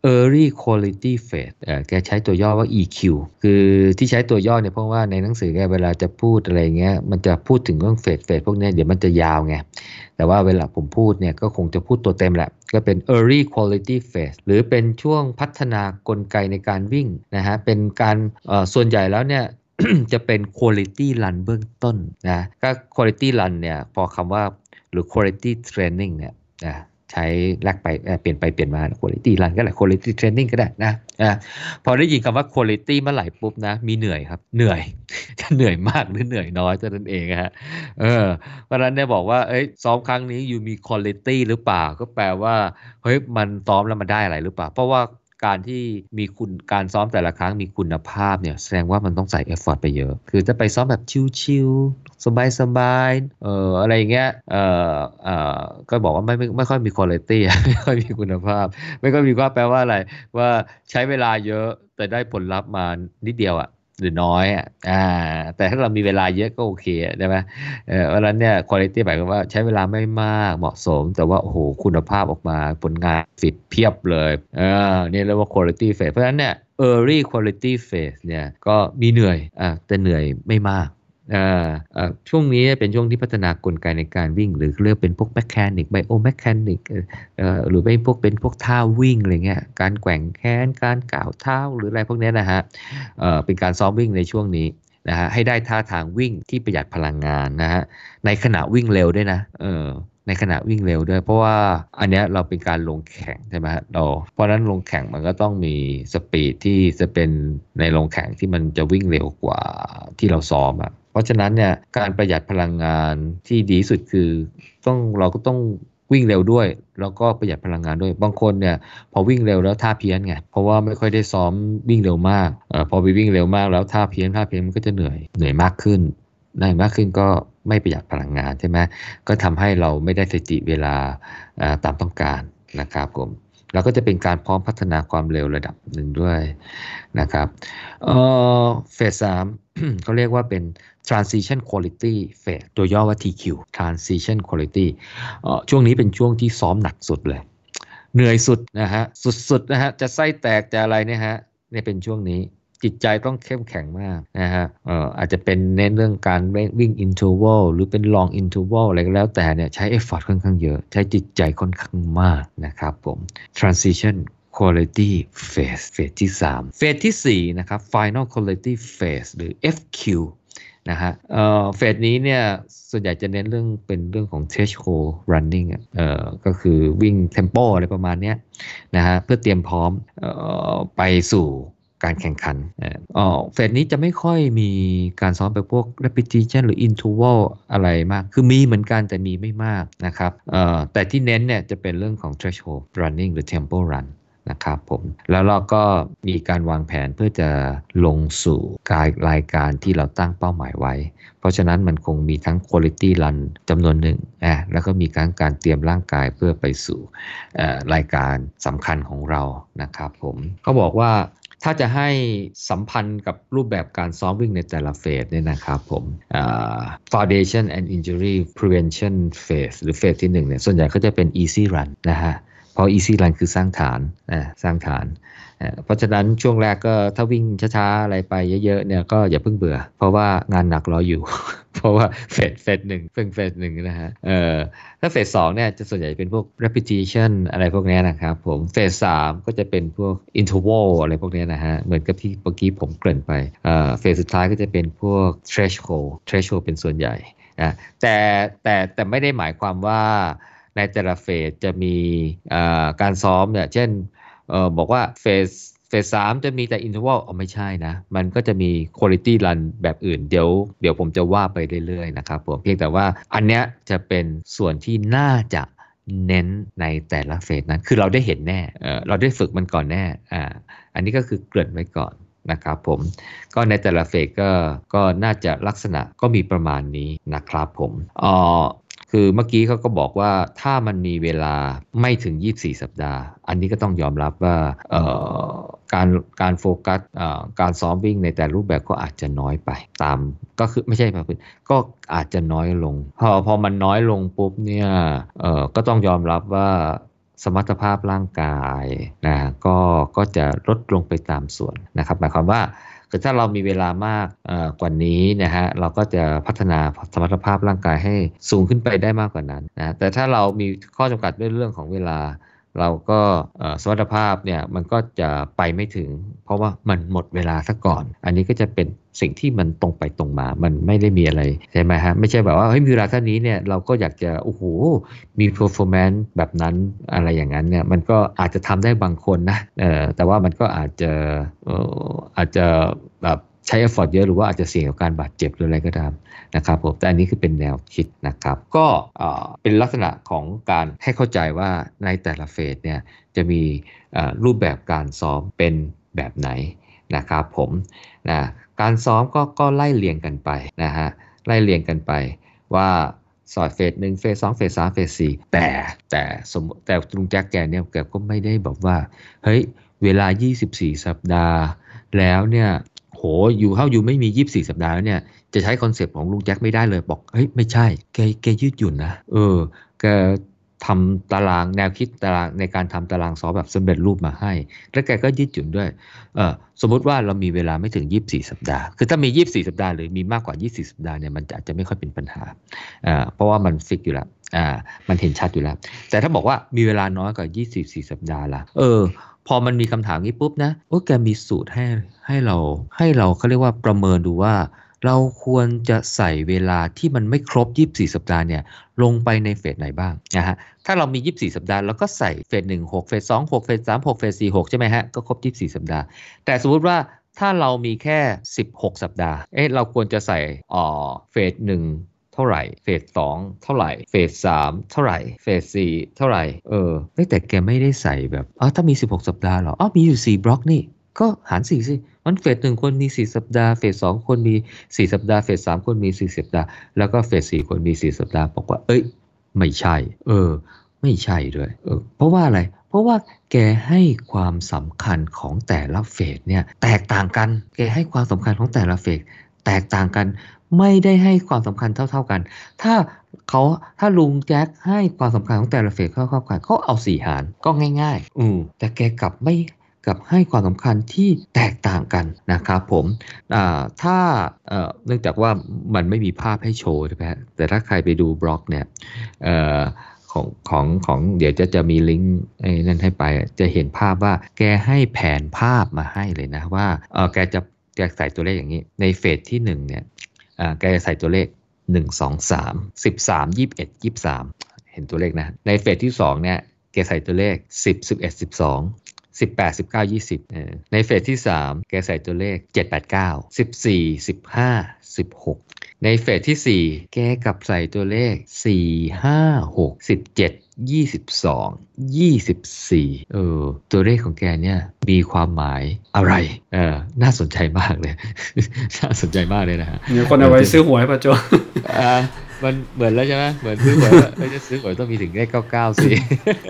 Early Quality Phase แกใช้ตัวย่อว่า EQ คือที่ใช้ตัวย่อเนี่ยเพราะว่าในหนังสือแกเวลาจะพูดอะไรเงี้ย มันจะพูดถึงเรื่องเฟสเฟสพวกนี้เดี๋ยวมันจะยาวไง แต่ว่าเวลาผมพูดเนี่ยก็คงจะพูดตัวเต็มแหละ ก็เป็น early quality phase หรือเป็นช่วงพัฒนากลไกในการวิ่งนะฮะ เป็นการส่วนใหญ่แล้วเนี่ยจะเป็น quality run เบื้องต้นนะ ก็ quality run เนี่ยพอคำว่าหรือ quality training เนี่ยนะ ใช้แลกไปเปลี่ยนไปเปลี่ยนมา quality run ก็ได้ quality training ก็ได้นะนะพอได้ยินคำว่า quality เมื่อไหร่ปุ๊บนะ มีเหนื่อยครับ เหนื่อยจะเหนื่อยมากหรือเหนื่อยน้อยเท่านั้นเองฮะเออเพราะนั้นเนี่ยบอกว่าเอ้ยซ้อมครั้งนี้อยู่มี quality หรือเปล่าก็แปลว่าเฮ้ยมันซ้อมแล้วมันได้อะไรหรือเปล่า เพราะว่า การที่มีคุณการซ้อมแต่ละครั้งมีคุณภาพเนี่ยแสดงว่ามันต้องใส่เอฟฟอร์ตไปเยอะ คือจะไปซ้อมแบบชิวๆสบายๆเอ่ออะไรเงี้ยเอ่อเอ่อก็บอกว่าไม่ไม่ไม่ค่อยมีคุณภาพไม่ค่อยมีคุณภาพ ไม่ค่อยมีว่าแปลว่าอะไร ว่าใช้เวลาเยอะแต่ได้ผลลัพธ์มานิดเดียวอะ หรือน้อยอะอ่า แต่ถ้าเรามีเวลาเยอะก็โอเคใช่ไหมเออวันนั้นเนี่ยคุณภาพหมายความว่าใช้เวลาไม่มากเหมาะสม แต่ว่าโอ้โหคุณภาพออกมาผลงานฟิตเพียบเลยเออนี่เรียกว่า quality phase เพราะฉะนั้นเนี่ย early quality phase เนี่ยก็มีเหนื่อยอ่าแต่เหนื่อยไม่มาก ช่วงนี้เป็นช่วงที่พัฒนากลไกในการวิ่ง หรือเรียกเป็นพวกแมคแคนิกไบโอแมคแคนิกหรือเป็นพวกเป็นพวกท่าวิ่งอะไรเงี้ยการแกว่งแขนการก่าวเท้าหรืออะไรพวกนี้นะฮะเป็นการซ้อมวิ่งในช่วงนี้นะฮะให้ได้ท่าทางวิ่งที่ประหยัดพลังงานนะฮะในขณะวิ่งเร็วด้วยนะเออในขณะวิ่งเร็วด้วย เพราะว่าอันนี้เราเป็นการลงแข่งใช่ไหมฮะเราเพราะนั้นลงแข่งมันก็ต้องมีสปีดที่จะเป็นในลงแข่งที่มันจะวิ่งเร็วกว่าที่เราซ้อมอะ เพราะฉะนั้นเนี่ยการประหยัดพลังงานที่ดีสุดคือต้องเราก็ต้องวิ่งเร็วด้วย แล้วก็ประหยัดพลังงานด้วย บางคนเนี่ยพอวิ่งเร็วแล้วท่าเพี้ยนไงเพราะว่าไม่ค่อยได้ซ้อมวิ่งเร็วมากอพอไปวิ่งเร็วมากแล้วท่าเพี้ยนท่าเพี้ยนมันก็จะเหนื่อยเหนื่อยมากขึ้นเหนื่อยมากขึ้นก็ไม่ประหยัดพลังงานใช่ไหมก็ทำให้เราไม่ได้สติเวลาตามต้องการนะครับผมเราก็จะเป็นการพร้อมพัฒนาความเร็วระดับหนึ่งด้วยนะครับเฟสสามเขาเรียกว่าเป็น transition quality phase ตัวย่อว่า TQ transition quality ช่วงนี้เป็นช่วงที่ซ้อมหนักสุดเลย เหนื่อยสุดนะฮะ สุดๆนะฮะ จะไส้แตกจะอะไรเนี่ยฮะเนี่ยเป็นช่วงนี้จิตใจต้องเข้มแข็งมากนะฮะเอออาจจะเป็นเน้นเรื่องการวิ่ง interval หรือเป็น long interval อะไรก็แล้วแต่เนี่ยใช้ effort ค่อนข้างเยอะ ใช้จิตใจค่อนข้างมากนะครับผม transition quality phase เฟสที่ 3 เฟสที่ 4 นะครับ final quality phase หรือ FQ นะฮะเฟสนี้เนี่ยส่วนใหญ่จะเน้นเรื่องเป็นเรื่องของ threshold running เอ่อก็คือวิ่ง tempo อะไรประมาณนี้นะฮะเพื่อเตรียมพร้อมออไปสู่การแข่งขันอ๋อเฟสนี้จะไม่ค่อยมีการซ้อมไปพวก repetition หรือ interval อะไรมาก คือมีเหมือนกันแต่มีไม่มากนะครับแต่ที่เน้นเนี่ยจะเป็นเรื่องของ threshold running หรือ tempo run นะครับผม แล้วเราก็มีการวางแผนเพื่อจะลงสู่การรายการที่เราตั้งเป้าหมายไว้ เพราะฉะนั้นมันคงมีทั้ง quality run จำนวนหนึ่งอะแล้วก็มีการการเตรียมร่างกายเพื่อไปสู่รายการสำคัญของเรานะครับผมเขาบอกว่าถ้าจะให้สัมพันธ์กับรูปแบบการซ้อมวิ่งในแต่ละเฟสเนี่ยนะครับผม foundation and injury prevention phase หรือเฟสที่1เนี่ยส่วนใหญ่ก็จะเป็น easy run นะฮะ ราะ easy run คือสร้างฐานสร้างฐานเพราะฉะนั้นช่วงแรกก็ถ้าวิ่งช้าๆ อะไรไปเยอะๆเนี่ยก็อย่าเพิ่งเบื่อ เพราะว่างานหนักรออยู่ เพราะว่าเฟสเฟสหนึ่งเพิ่งเฟสหนึ่งนะฮะเออถ้าเฟสสองเนี่ยจะส่วนใหญ่เป็นพวก repetition อะไรพวกนี้นะครับผมเฟสสามก็จะเป็นพวก interval อะไรพวกนี้นะฮะเหมือนกับที่เมื่อกี้ผมเกริ่นไปเออเฟสสุดท้ายก็จะเป็นพวก threshold threshold เป็นส่วนใหญ่นะแต่แต่แต่ไม่ได้หมายความว่า ในแต่ละเฟสจะมีการซ้อมเนี่ยเช่นออบอกว่าเฟสเฟสสามจะมีแต่อินเทอร์วัลไม่ใช่นะ มันก็จะมีคุณ i t y run แบบอื่น เดี๋ยวเดี๋ยวผมจะว่าไปเรื่อยๆนะครับผมเพียงแต่ว่าอันเนี้ยจะเป็นส่วนที่น่าจะเน้นในแต่ละเฟสนั้น คือเราได้เห็นแน่เเราได้ฝึกมันก่อนแน่อ่าอันนี้ก็คือเกริ่นไว้ก่อนนะครับผม ก็ในแต่ละเฟสก็ก็น่าจะลักษณะก็มีประมาณนี้นะครับผมอ๋อ คือเมื่อกี้เขาก็บอกว่าถ้ามันมีเวลาไม่ถึง 24 สัปดาห์ อันนี้ก็ต้องยอมรับว่าการการโฟกัสการซ้อมวิ่งในแต่รูปแบบก็อาจจะน้อยไปตามก็คือไม่ใช่ครับก็อาจจะน้อยลง พอพอมันน้อยลงปุ๊บเนี่ยก็ต้องยอมรับว่าสมรรถภาพร่างกายนะก็ก็จะลดลงไปตามส่วนนะครับหมายความว่า คือถ้าเรามีเวลามากกว่านี้นะฮะเราก็จะพัฒนาสมรรถภาพร่างกายให้สูงขึ้นไปได้มากกว่านั้นนะแต่ถ้าเรามีข้อจำกัดด้วยเรื่องของเวลา เราก็สมรรถภาพเนี่ยมันก็จะไปไม่ถึง เพราะว่ามันหมดเวลาซะก่อน อันนี้ก็จะเป็นสิ่งที่มันตรงไปตรงมา มันไม่ได้มีอะไรใช่ไหมฮะ ไม่ใช่แบบว่าเฮ้ยมีเวลาเท่านี้เนี่ยเราก็อยากจะโอ้โหมี performance แบบนั้นอะไรอย่างนั้นเนี่ยมันก็อาจจะทำได้บางคนนะเออแต่ว่ามันก็อาจจะอออาจจะแบบใช้ effort เยอะหรือว่าอาจจะเสี่ยงกับการบาดเจ็บหรืออะไรก็ตามนะครับผมแต่อันนี้คือเป็นแนวคิดนะครับ ก็เป็นลักษณะของการให้เข้าใจว่าในแต่ละเฟสเนี่ยจะมีรูปแบบการซ้อมเป็นแบบไหนนะครับผมนะการซ้อมก็ก็ไล่เรียงกันไปนะฮะไล่เรียงกันไปว่าสอดเฟสหนึ่งเฟสสองเฟสสามเฟสสี่แต่แต่สมแต่ลุงแจ็คแกเนี่ยแกก็ไม่ได้บอกว่า เฮ้ย เวลา 24 สัปดาห์ แล้วเนี่ยโหอยู่เข้าอยู่ไม่มี 24 สัปดาห์แล้วเนี่ยจะใช้ concept ของลุงแจ็คไม่ได้เลยบอกเฮ้ยไม่ใช่แกแกยืดหยุ่นนะเออแก ทำตารางแนวคิดตารางในการทำตารางซ้อมแบบสำเร็จรูปมาให้ แล้วแกก็ยืดหยุ่นด้วยเออสมมุติว่าเรามีเวลาไม่ถึง 24 สัปดาห์ คือถ้ามี 24 สัปดาห์หรือมีมากกว่า 24 สัปดาห์เนี่ยมันอาจจะไม่ค่อยเป็นปัญหาอ่าเพราะว่ามัน fix อยู่แล้วอ่ามันเห็นชัดอยู่แล้ว แต่ถ้าบอกว่ามีเวลาน้อยกว่า 24 สัปดาห์ละเออพอมันมีคำถามนี้ปุ๊บนะโอ้แกมีสูตรให้ให้เราให้เราเขาเรียกว่าประเมินดูว่า เราควรจะใส่เวลาที่มันไม่ครบ 24 สัปดาห์เนี่ยลงไปในเฟสไหนบ้างนะฮะถ้าเรามี 24 สัปดาห์เราก็ใส่เฟส1 6 เฟส2 6 เฟส3 6 เฟส4 6 ใช่ไหมฮะก็ครบ 24 สัปดาห์ แต่สมมติว่าถ้าเรามีแค่ 16 สัปดาห์เอ๊ะเราควรจะใส่อ่อเฟส1เท่าไหร่ เฟสสองเท่าไหร่ เฟสสามเท่าไหร่ เฟสสี่เท่าไหร่ เออแต่แกไม่ได้ใส่แบบอ๋อถ้ามี 16 สัปดาห์หรออ๋อมีอยู่ 4 บล็อกนี่ ก็หาร4สิมันเฟสหนึ่งคนมี4สัปดาห์ เฟสสองคนมี4สัปดาห์ เฟสสามคนมี4สัปดาห์ แล้วก็เฟสสี่คนมี4สัปดาห์ บอกว่า เอ้ย ไม่ใช่ เออ ไม่ใช่ด้วย เออ เพราะว่าอะไร เพราะว่าแกให้ความสำคัญของแต่ละเฟสเนี่ย แตกต่างกัน แกให้ความสำคัญของแต่ละเฟสแตกต่างกัน ไม่ได้ให้ความสำคัญเท่า ๆกัน ถ้าเขาถ้าลุงแจ็คให้ความสำคัญของแต่ละเฟสเข้าๆกันเขาเอาสี่หารก็ง่าย ๆ อืมแต่แกกลับไม่ กับให้ความสำคัญที่แตกต่างกันนะครับผมถ้าเนื่องจากว่ามันไม่มีภาพให้โชว์ใช่ไหมแต่ถ้าใครไปดูบล็อกเนี่ยของของของเดี๋ยวจะจะมีลิงก์นั่นให้ไปจะเห็นภาพว่าแกให้แผนภาพมาให้เลยนะว่าเออแกจะแกใส่ตัวเลขอย่างนี้ ในเฟสที่1เนี่ยแกจะใส่ตัวเลข 1 2 3 13 21 23 เห็นตัวเลขนะ ในเฟสที่2เนี่ยแกใส่ตัวเลข 10 11 12 18 19 20เออในเฟสที่ 3 แกใส่ตัวเลข 7 8 9 14 15 16 ในเฟสที่ 4 แกกลับใส่ตัวเลข 4 5 6 17 22 24 เออ ตัวเลขของแกเนี่ยมีความหมายอะไร เออ น่าสนใจมากเลย น่าสนใจมากเลยนะฮะมีคนเอาไว้ซื้อหวยป่ะโจอ่า มันเหมือนแล้วใช่ไหมเหมือนซื้อหวยว่าเอ้ยจะซื้อหวยต้องมีถึงเลข99สิ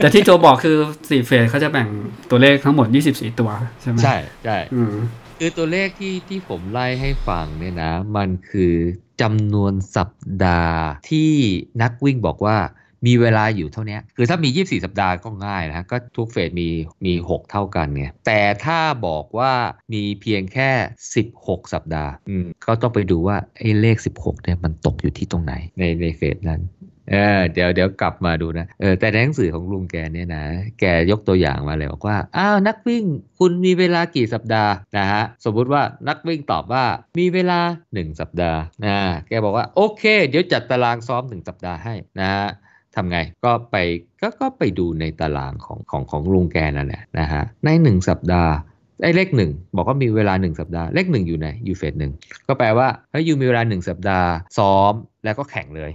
แต่ที่โจบอกคือสี่เฟสเขาจะแบ่งตัวเลขทั้งหมด24ตัวใช่ไหมใช่ใช่อืมคือตัวเลขที่ที่ผมไล่ให้ฟังเนี่ยนะ มันคือจำนวนสัปดาห์ที่นักวิ่งบอกว่า มีเวลาอยู่เท่านี้คือถ้ามี 24 สัปดาห์ก็ง่ายนะก็ทุกเฟสมีมี 6 เท่ากันไงแต่ถ้าบอกว่ามีเพียงแค่ 16 สัปดาห์อืมก็ต้องไปดูว่าไอ้เลข 16เนี่ยมันตกอยู่ที่ตรงไหนในในเฟสนั้นเออเดี๋ยวเดี๋ยวกลับมาดูนะเออแต่ในหนังสือของลุงแกเนี่ยนะแกยกตัวอย่างมาเลยบอกว่าอ้าวนักวิ่งคุณมีเวลากี่สัปดาห์นะฮะสมมุติว่านักวิ่งตอบว่ามีเวลา 1 สัปดาห์นะแกบอกว่าโอเค เดี๋ยวจัดตารางซ้อม 1 สัปดาห์ให้นะฮะ ทำไงก็ไปก็ก็ไปดูในตารางของของของลุงแกนั่นแหละนะฮะใน1สัปดาห์ไอ้เลขหนึ่งบอกว่ามีเวลา 1 สัปดาห์ เลขหนึ่งอยู่ไหนอยู่เฟสหนึ่งก็แปลว่าถ้าอยู่มีเวลา 1 สัปดาห์ซ้อมแล้วก็แข่งเลย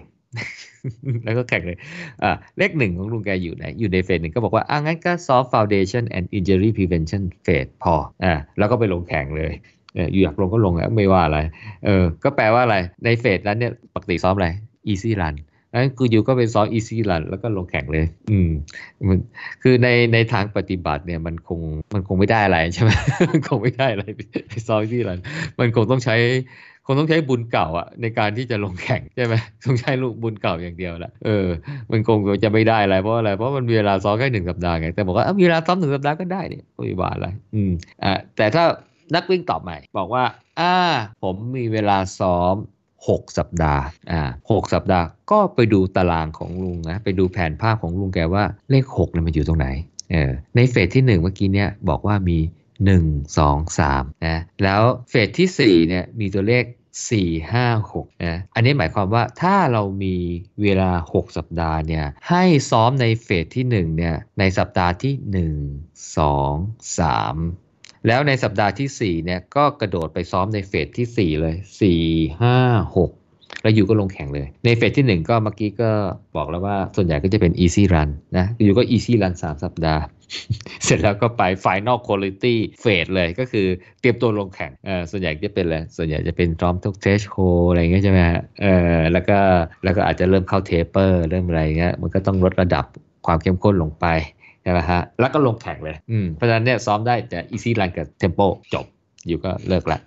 แล้วก็แข่งเลยอ่าเลขหนึ่งของลุงแกอยู่ไหนอยู่ในเฟสหนึ่งก็บอกว่าอ่างั้นก็ soft foundation and injury prevention phase พออ่าแล้วก็ไปลงแข่งเลยเอออยู่อยากลงก็ลงแล้วไม่ว่าอะไรเออก็แปลว่าอะไรในเฟสนั้นเนี่ยปกติซ้อมอะไร easy run นั้นคืออยู่ก็เป็นซ้อม easy run แล้วก็ลงแข่งเลย อืมมันคือในในทางปฏิบัติเนี่ยมันคงมันคงไม่ได้อะไรใช่ไหมคงไม่ได้อะไรไปซ้อม easy run มันคงต้องใช้คงต้องใช้บุญเก่าอะในการที่จะลงแข่งใช่ไหมต้องใช้ลูกบุญเก่าอย่างเดียวแหละเออ มันคงจะไม่ได้อะไรเพราะอะไรเพราะมันมีเวลาซ้อมแค่หนึ่งสัปดาห์ไงแต่บอกว่ามีเวลาซ้อมหนึ่งสัปดาห์ก็ได้เนี่ยไม่มีบาอะไรอืมอ่าแต่ถ้านักวิ่งตอบใหม่ บอกว่า อ่า ผมมีเวลาซ้อม 6 สัปดาห์ อ่าหกสัปดาห์ ก็ไปดูตารางของลุงนะ ไปดูแผนภาพของลุงแกว่าเลข6เนี่ยมันอยู่ตรงไหน เออ ในเฟสที่ 1 เมื่อกี้เนี่ยบอกว่ามี 1 2 3 นะ แล้วเฟสที่4เนี่ยมีตัวเลข 4 5 6 นะ อันนี้หมายความว่าถ้าเรามีเวลา 6 สัปดาห์เนี่ย ให้ซ้อมในเฟสที่ 1 เนี่ย ในสัปดาห์ที่ 1 2 3 แล้วในสัปดาห์ที่ 4 เนี่ยก็กระโดดไปซ้อมในเฟสที่ 4 เลย 4 5 6 แล้วอยู่ก็ลงแข่งเลย ในเฟสที่ 1 ก็เมื่อกี้ก็บอกแล้วว่าส่วนใหญ่ก็จะเป็น easy run นะอยู่ก็ easy run 3 สัปดาห์ เสร็จแล้วก็ไป final quality phase เลยก็คือเตรียมตัวลงแข่งเออส่วนใหญ่จะเป็นอะไรส่วนใหญ่จะเป็นซ้อมทุก threshold อะไรเงี้ยใช่ไหมฮะเออแล้วก็แล้วก็อาจจะเริ่มเข้า taper เริ่มอะไรเงี้ยมันก็ต้องลดระดับความเข้มข้นลงไป ใช่ไหมฮะแล้วก็ลงแข่งเลยอืมเพราะฉะนั้นเนี่ยซ้อมได้แต่ easy run กับ tempo จบอยู่ก็เลิกละ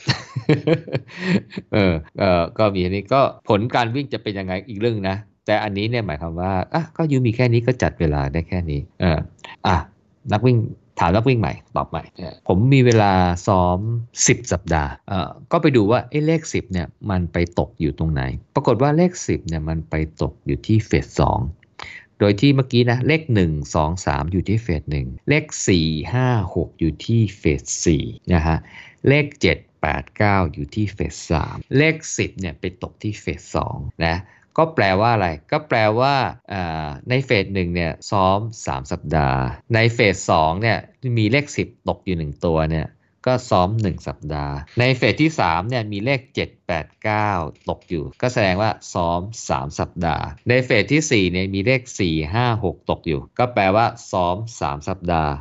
เออ เออก็มีอันนี้ก็ผลการวิ่งจะเป็นยังไงอีกเรื่องนะ แต่อันนี้เนี่ยหมายความว่า อะ ก็ยูมีแค่นี้ก็จัดเวลาได้แค่นี้ เออ อะ นักวิ่งถามนักวิ่งใหม่ ตอบใหม่เนี่ยผมมีเวลาซ้อม 10 สัปดาห์ เอ่อ ก็ไปดูว่าไอ้เลข 10เนี่ยมันไปตกอยู่ตรงไหน ปรากฏว่าเลข 10เนี่ยมันไปตกอยู่ที่เฟส2 โดยที่เมื่อกี้นะเลข 1 2 3 อยู่ที่เฟส1เลข 4 5 6 อยู่ที่เฟส4นะฮะเลข 7 8 9 อยู่ที่เฟส3เลข 10เนี่ยไปตกที่เฟส2นะก็แปลว่าอะไร ก็แปลว่าในเฟสหนึ่งเนี่ยซ้อม 3 สัปดาห์ ในเฟส2เนี่ยมีเลข 10 ตกอยู่ 1 ตัวเนี่ย ก็ซ้อม 1 สัปดาห์ ในเฟสที่3เนี่ยมีเลข 7 8 9 ตกอยู่ ก็แสดงว่าซ้อม 3 สัปดาห์ ในเฟสที่4เนี่ยมีเลข 4 5 6 ตกอยู่ ก็แปลว่าซ้อม 3 สัปดาห์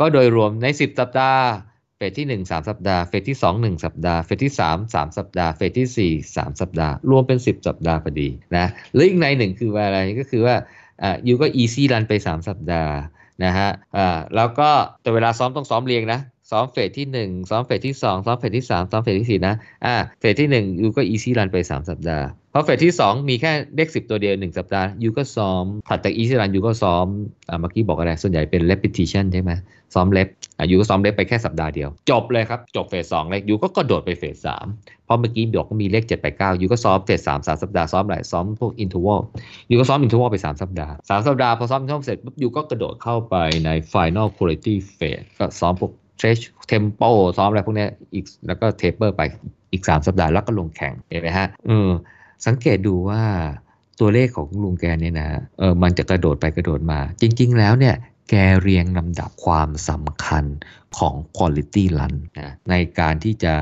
ก็โดยรวมใน 10 สัปดาห์เฟสที่ 1 3 สัปดาห์ เฟสที่ 2 1 สัปดาห์ เฟสที่ 3 3 สัปดาห์ เฟสที่ 4 3 สัปดาห์ รวมเป็น 10 สัปดาห์พอดีนะหรืออีกในหนึ่งคือว่าอะไรก็คือว่าอ่ายูก็ easy run ไป 3 สัปดาห์นะฮะอ่าแล้วก็แต่เวลาซ้อมต้องซ้อมเรียงนะ ซ้อมเฟสที่1ซ้อมเฟสที่2ซ้อมเฟสที่3ซ้อมเฟสที่4นะอ่าเฟสที่1ยูก็ easy run ไป3สัปดาห์เพราะเฟสที่2มีแค่เลข10ตัวเดียว1สัปดาห์ยูก็ซ้อมถัดจาก easy run ยูก็ซ้อมอ่าเมื่อกี้บอกอะไรส่วนใหญ่เป็น repetition ใช่ไหมซ้อมเล็บอ่ายูก็ซ้อมเล็บไปแค่สัปดาห์เดียว จบเลยครับ จบเฟส2เลยยูก็กระโดดไปเฟส3เพราะเมื่อกี้บอกมีเลข7ไป9ยูก็ซ้อมเฟส3 3สัปดาห์ซ้อมอะไรซ้อมพวก interval ยูก็ซ้อม interval ไป3สัปดาห์3สัปดาห์พอซ้อม interval เสร็จปุ๊บยูก็กระโดดเข้าไปใน final quality phase ก็ซ้อมพวก stretch tempo ซ้อมอะไรพวกนี้อีกแล้วก็ taper ไปอีก 3 สัปดาห์แล้วก็ลงแข่งเห็นไหมฮะเออสังเกตดูว่าตัวเลขของลุงแกเนี่ยนะเออมันจะกระโดดไปกระโดดมา จริง ๆ แล้วเนี่ยแกเรียงลำดับความสำคัญของ quality run นะในการที่จะ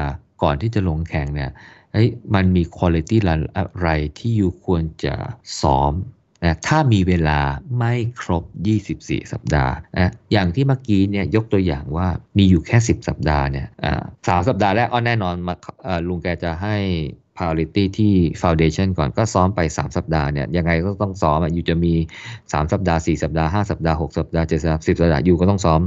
ก่อนที่จะลงแข่งเนี่ยมันมี quality run อะไรที่อยู่ควรจะซ้อม นะถ้ามีเวลาไม่ครบ 24 สัปดาห์นะอย่างที่เมื่อกี้เนี่ยยกตัวอย่างว่ามีอยู่แค่ 10 สัปดาห์เนี่ยสามสัปดาห์แรกอ้อแน่นอนมาลุงแกจะให้ priority ที่ foundation ก่อนก็ซ้อมไป 3 สัปดาห์เนี่ยยังไงก็ต้องซ้อมอะอยู่จะมี 3 สัปดาห์ 4 สัปดาห์ 5 สัปดาห์ 6 สัปดาห์ 7 สัปดาห์ 10 สัปดาห์อยู่ก็ต้องซ้อม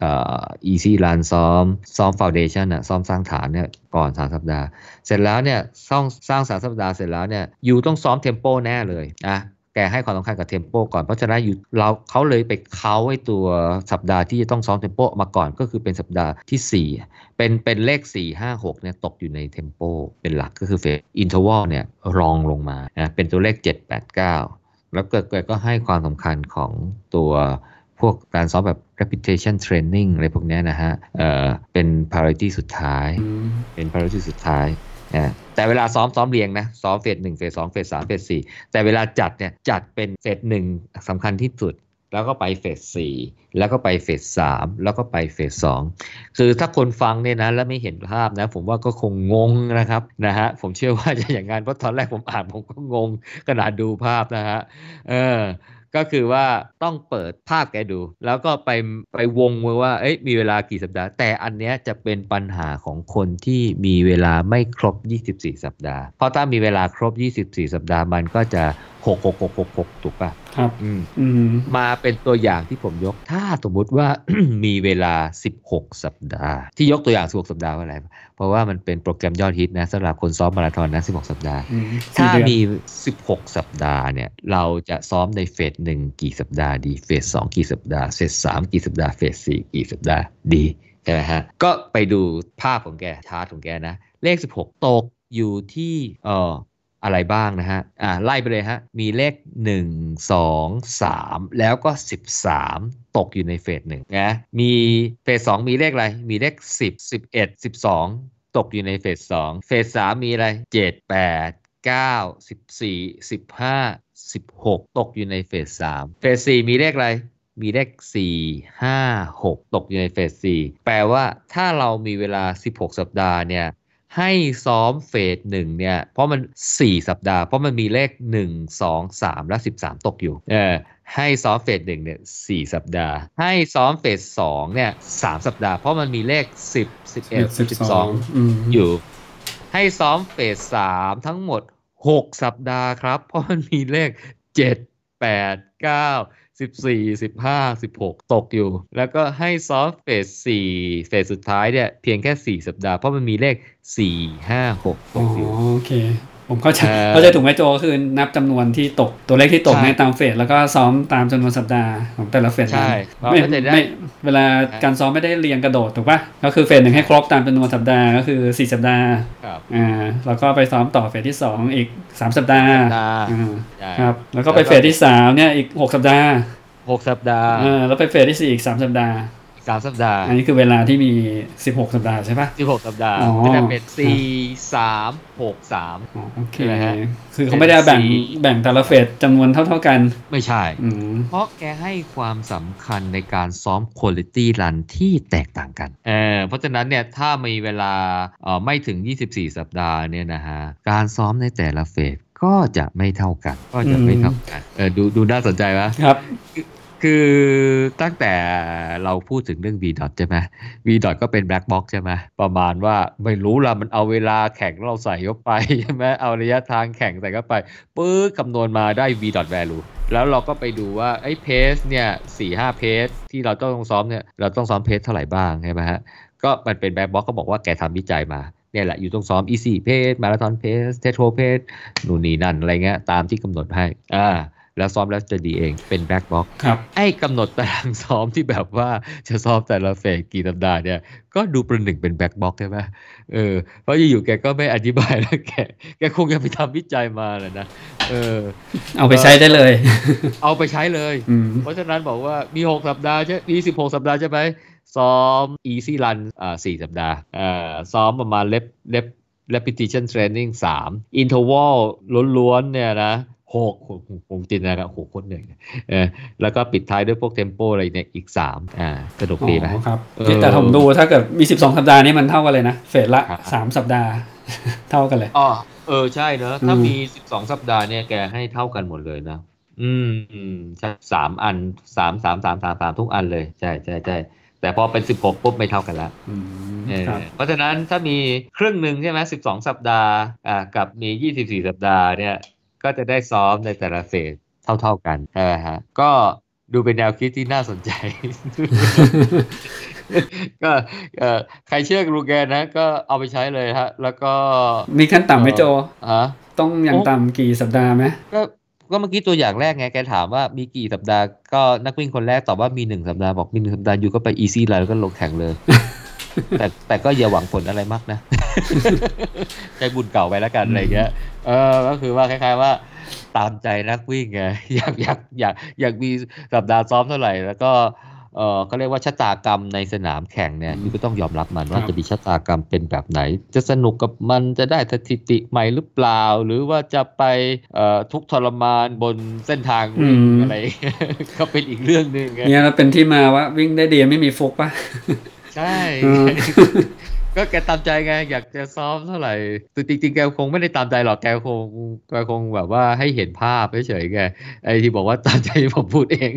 เอ่อ easy run ซ้อม ซ้อม foundation อะซ้อมสร้างฐานเนี่ยก่อน 3 สัปดาห์ เสร็จแล้วเนี่ยสร้างสร้าง 3 สัปดาห์เสร็จแล้วเนี่ยอยู่ต้องซ้อม tempo แน่เลยนะ แกให้ความสำคัญกับ tempo ก่อน เพราะฉะนั้นอยู่เราเขาเลยไปเค้าไอ้ตัวสัปดาห์ที่จะต้องซ้อม tempo มาก่อนก็คือเป็นสัปดาห์ที่ 4 เป็นเป็นเลข 4 5 6เนี่ยตกอยู่ใน tempo เป็นหลักก็คือ phase interval เนี่ยรองลงมานะเป็นตัวเลข 7 8 9 แล้วเกิดก็ให้ความสำคัญของตัวพวกการซ้อมแบบ repetition training อะไรพวกนี้นะฮะเอ่อเป็น priority สุดท้าย เป็น priority สุดท้าย แต่เวลาซ้อมซ้อมเรียงนะซ้อมเฟสหนึ่งเฟสสองเฟสสามเฟสสี่แต่เวลาจัดเนี่ยจัดเป็นเฟสหนึ่งสำคัญที่สุด แล้วก็ไปเฟสสี่แล้วก็ไปเฟสสามแล้วก็ไปเฟสสองคือถ้าคนฟังเนี่ยนะแล้วไม่เห็นภาพนะ ผมว่าก็คงงงนะครับนะฮะผมเชื่อว่าจะอย่างนั้นเพราะตอนแรกผมอ่านผมก็งงขนาดดูภาพนะฮะเออ ก็คือว่าต้องเปิดภาพแกดู แล้วก็ไปไปวงไว้ว่าเอ้ยมีเวลากี่สัปดาห์ แต่อันเนี้ยจะเป็นปัญหาของคนที่มีเวลาไม่ครบ 24 สัปดาห์ เพราะถ้ามีเวลาครบ 24 สัปดาห์มันก็จะ 6 6 6 6 6ถูกป่ะครับอืมอืมมาเป็นตัวอย่างที่ผมยก ถ้าสมมุติว่า มีเวลา16สัปดาห์ ที่ยกตัวอย่าง16สัปดาห์ว่าอะไร เพราะว่ามันเป็นโปรแกรมยอดฮิตนะสำหรับคนซ้อมมาราธอนนะ16สัปดาห์ ถ้าสี่เดือนมี16สัปดาห์เนี่ย เราจะซ้อมในเฟสหนึ่งกี่สัปดาห์ดี เฟสสองกี่สัปดาห์ เฟสสามกี่สัปดาห์ เฟสสี่กี่สัปดาห์ดีใช่ไหมฮะ ก็ไปดูภาพของแกชาร์ตของแกนะ เลข 16 ตกอยู่ที่เอ่อ อะไรบ้างนะฮะ อ่าไล่ไปเลยฮะ มีเลข 1 2 3 แล้วก็ 13 ตกอยู่ในเฟสหนึ่งนะ มีเฟสสองมีเลขอะไร มีเลข 10 11 12 ตกอยู่ในเฟสสองเฟสสามมีอะไร 7 8 9 14 15 16 ตกอยู่ในเฟส3เฟส4มีเลขอะไรมีเลข4 5 6 ตกอยู่ในเฟส4แปลว่าถ้าเรามีเวลา 16 สัปดาห์เนี่ย ให้ซ้อมเฟสหนึ่งเนี่ย เพราะมัน 4 สัปดาห์ เพราะมันมีเลข 1 2 3 และ 13 ตกอยู่ เออให้ซ้อมเฟสหนึ่งเนี่ยสี่สัปดาห์ ให้ซ้อมเฟสสองเนี่ยสามสัปดาห์ เพราะมันมีเลข10 11 12อืมอยู่ ให้ซ้อมเฟสสามทั้งหมด6สัปดาห์ครับ เพราะมันมีเลข7 8 9 14 15 16 ตกอยู่ แล้วก็ให้ซอฟเฟส4เฟสสุดท้ายเนี่ย เพียงแค่ 4 สัปดาห์ เพราะมันมีเลข 4 5 6ตกอยู่โอเค ผมเข้าใจเอ่อเข้าใจถูกไหมโจก็คือนับจำนวนที่ตกตัวเลขที่ตกใช่ในตามเฟสแล้วก็ซ้อมตามจำนวนสัปดาห์ของแต่ละเฟสใช่นั้นไม่เพราะจะได้ไม่เวลาการซ้อมไม่ได้เรียงกระโดดถูกปะก็คือเฟสหนึ่งให้ครบตามจำนวนสัปดาห์ก็คือสี่สัปดาห์ครับอ่าแล้วก็ไปซ้อมต่อเฟสที่สองอีกสามสัปดาห์สัปดาห์อ่าใช่ครับแล้วก็ไปเฟสที่สามเนี่ยอีกหกสัปดาห์หกสัปดาห์อ่าแล้วไปเฟสที่สี่อีกสามสัปดาห์ สามสัปดาห์ อันนี้คือเวลาที่มีสิบหกสัปดาห์ใช่ปะสิบหกสัปดาห์อ๋อก็จะเป็นสี่สามหกสามอ๋อโอเคใช่ไหมฮะคือเขาไม่ได้แบ่งสี่แบ่งแต่ละเฟสจำนวนเท่าๆกัน ไม่ใช่อืมเพราะแกให้ความสำคัญในการซ้อม Quality Run ที่แตกต่างกันเออเพราะฉะนั้นเนี่ยถ้ามีเวลาเอ่อไม่ถึง 24 สัปดาห์เนี่ยนะฮะการซ้อมในแต่ละเฟสก็จะไม่เท่ากัน ก็จะไม่เท่ากัน เออดูดูน่าสนใจไหมครับ คือตั้งแต่เราพูดถึงเรื่อง V dot ใช่ไหม V dot ก็เป็น black box ใช่ไหมประมาณว่าไม่รู้ละมันเอาเวลาแข่งเราใส่เข้าไปใช่ไหมเอาระยะทางแข่งใส่เข้าไปปื๊ดคำนวณมาได้ V dot value แล้วเราก็ไปดูว่าไอ้เพสเนี่ยสี่ห้าเพสที่เราต้องซ้อมเนี่ยเราต้องซ้อมเพสเท่าไหร่บ้างใช่ไหมฮะก็มันเป็น black box ก็บอกว่าแกทำวิจัยมาเนี่ยแหละอยู่ต้องซ้อม easy pace marathon pace t e t r o pace นู่นนี่นั่นอะไรเงี้ยตามที่กำหนดให้อ่า แล้วซ้อมแล้วจะดีเองเป็น black box ครับไอ้กำหนดตารางซ้อมที่แบบว่าจะซ้อมแต่ละ phase กี่สัปดาห์เนี่ยก็ดูประหนึ่งเป็น black box ใช่ไหมเออเพราะอยู่ๆแกก็ไม่อธิบายแล้วแกแกคงจะไปทำวิจัยมาแหละนะเออ เอาไปใช้ได้เลย เอาไปใช้เลยอืมเพราะฉะนั้นบอกว่ามี6สัปดาห์ใช่มี16สัปดาห์ใช่ไหมซ้อม easy run อ่า4สัปดาห์อ่าซ้อมประมาณเล็บเล็บ repetition training 3 interval ล้วนๆเนี่ยนะ หกผมผมจินตนาการโอ้โหโคตรเหนื่อยเลยเออแล้วก็ปิดท้ายด้วยพวกเทมโปอะไรเนี่ยอีก3อ่าสนุกดีไหมอ๋อครับเออแต่ผมดูถ้าเกิดมี12สัปดาห์นี่มันเท่ากันเลยนะ เฟสละครับ3สัปดาห์เท่ากันเลยอ๋อเออใช่เนอะถ้าอืมมี12สัปดาห์เนี่ยแกให้เท่ากันหมดเลยนะอืมอืมใช่สามอันสามสามสามสามสามทุกอันเลย ใช่ใช่ใช่แต่พอเป็น 16 ปุ๊บไม่เท่ากันแล้วอืมเออครับเพราะฉะนั้นถ้ามีครึ่งหนึ่งใช่ไหมสิบสองสัปดาห์อ่ากับมี 24 สัปดาห์เนี่ย ก็จะได้ซ้อมในแต่ละเฟสเท่า ๆกันใช่ไหมฮะก็ดูเป็นแนวคิดที่น่าสนใจ ก็เอ่อใครเชื่อรูแกนนะก็เอาไปใช้เลยฮะ แล้วก็ มีขั้นต่ำไหมโจฮะต้องอย่างต่ำกี่สัปดาห์ไหมก็ก็เมื่อกี้ตัวอย่างแรกไง แกถามว่ามีกี่สัปดาห์ ก็นักวิ่งคนแรกตอบว่ามีหนึ่งสัปดาห์ บอกมีหนึ่งสัปดาห์อยู่ก็ไปอีซี่แล้วก็ลงแข่งเลย แต่แต่ก็อย่าหวังผลอะไรมากนะใจบุญเก่าไปแล้วกันอะไรเงี้ยเออก็คือว่าคล้าย ๆว่า ตามใจนักวิ่งไงอยากอยากอยากอยากมีสัปดาห์ซ้อมเท่าไหร่ แล้วก็เออเขาเรียกว่าชะตากรรมในสนามแข่งเนี่ยยูก็ต้องยอมรับมันว่าจะมีชะตากรรมเป็นแบบไหน จะสนุกกับมันจะได้สถิติใหม่หรือเปล่า หรือว่าจะไปเอ่อทุกข์ทรมานบนเส้นทางวิ่งอืมอะไร ก็เป็นอีกเรื่องหนึ่งไงเนี่ยเราเป็นที่มาว่าวิ่งได้ดีไม่มีฟุกปะ ใช่อืมก็แกตามใจไงอยากจะซ้อมเท่าไหร่แต่จริงๆ แกคงไม่ได้ตามใจหรอกแกคงแกคงแบบว่าให้เห็นภาพเฉยๆแกไอ้ที่บอกว่าตามใจผมพูดเอง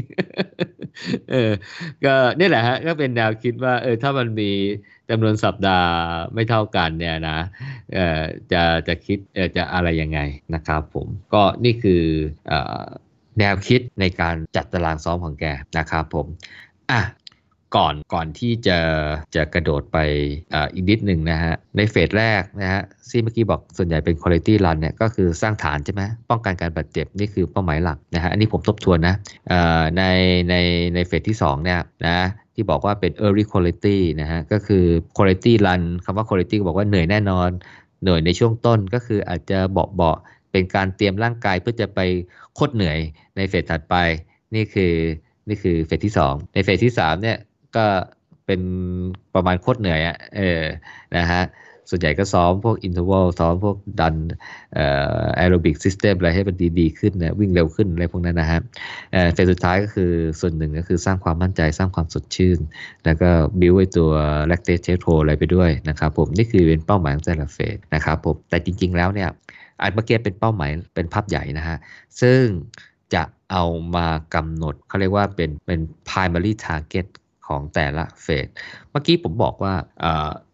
เออ ก็นี่แหละฮะ ก็เป็นแนวคิดว่า เออ ถ้ามันมีจำนวนสัปดาห์ไม่เท่ากันเนี่ยนะเอ่อจะจะคิดเอ่อจะอะไรยังไงนะครับผมก็นี่คือเอ่อแนวคิดในการจัดตารางซ้อมของแกนะครับผมอะ ก่อนก่อนที่จะจะกระโดดไปออีกนิดหนึ่งนะฮะ ในเฟสแรกนะฮะที่เมื่อกี้บอกส่วนใหญ่เป็น quality run เนี่ยก็คือสร้างฐานใช่ไหมป้องกันการบาดเจ็บ นี่คือเป้าหมายหลักนะฮะ อันนี้ผมทบทวนนะในในในเฟสที่สองเนี่ยนะที่บอกว่าเป็น early quality นะฮะ ก็คือ quality run คำว่า quality ก็บอกว่าเหนื่อยแน่นอน เหนื่อยในช่วงต้นก็คืออาจจะเบาเบาๆเป็นการเตรียมร่างกายเพื่อจะไปโคตรเหนื่อยใน phase ถัดไป นี่คือนี่คือ phase ที่ 2 ใน phase ที่3เนี่ย ก็เป็นประมาณโคตรเหนื่อยอะเออนะฮะส่วนใหญ่ก็ซ้อมพวก interval ซ้อมพวกดัน aerobic system อะไรให้มันดีๆขึ้นนะวิ่งเร็วขึ้นอะไรพวกนั้นนะฮะ phase สุดท้ายก็คือส่วนหนึ่งก็คือสร้างความมั่นใจสร้างความสดชื่น แล้วก็บิวไอตัว lactate c h e t o อะไรไปด้วยนะครับผมนี่คือเป็นเป้าหมายของแต่ละเฟสนะครับผมแต่จริงๆแล้วเนี่ยอันเมื่อกี้เป็นเป้าหมายเป็นภาพใหญ่นะฮะซึ่งจะเอามากำหนดเขาเรียกว่าเป็นเป็น primary target ของแต่ละเฟส เมื่อกี้ผมบอกว่า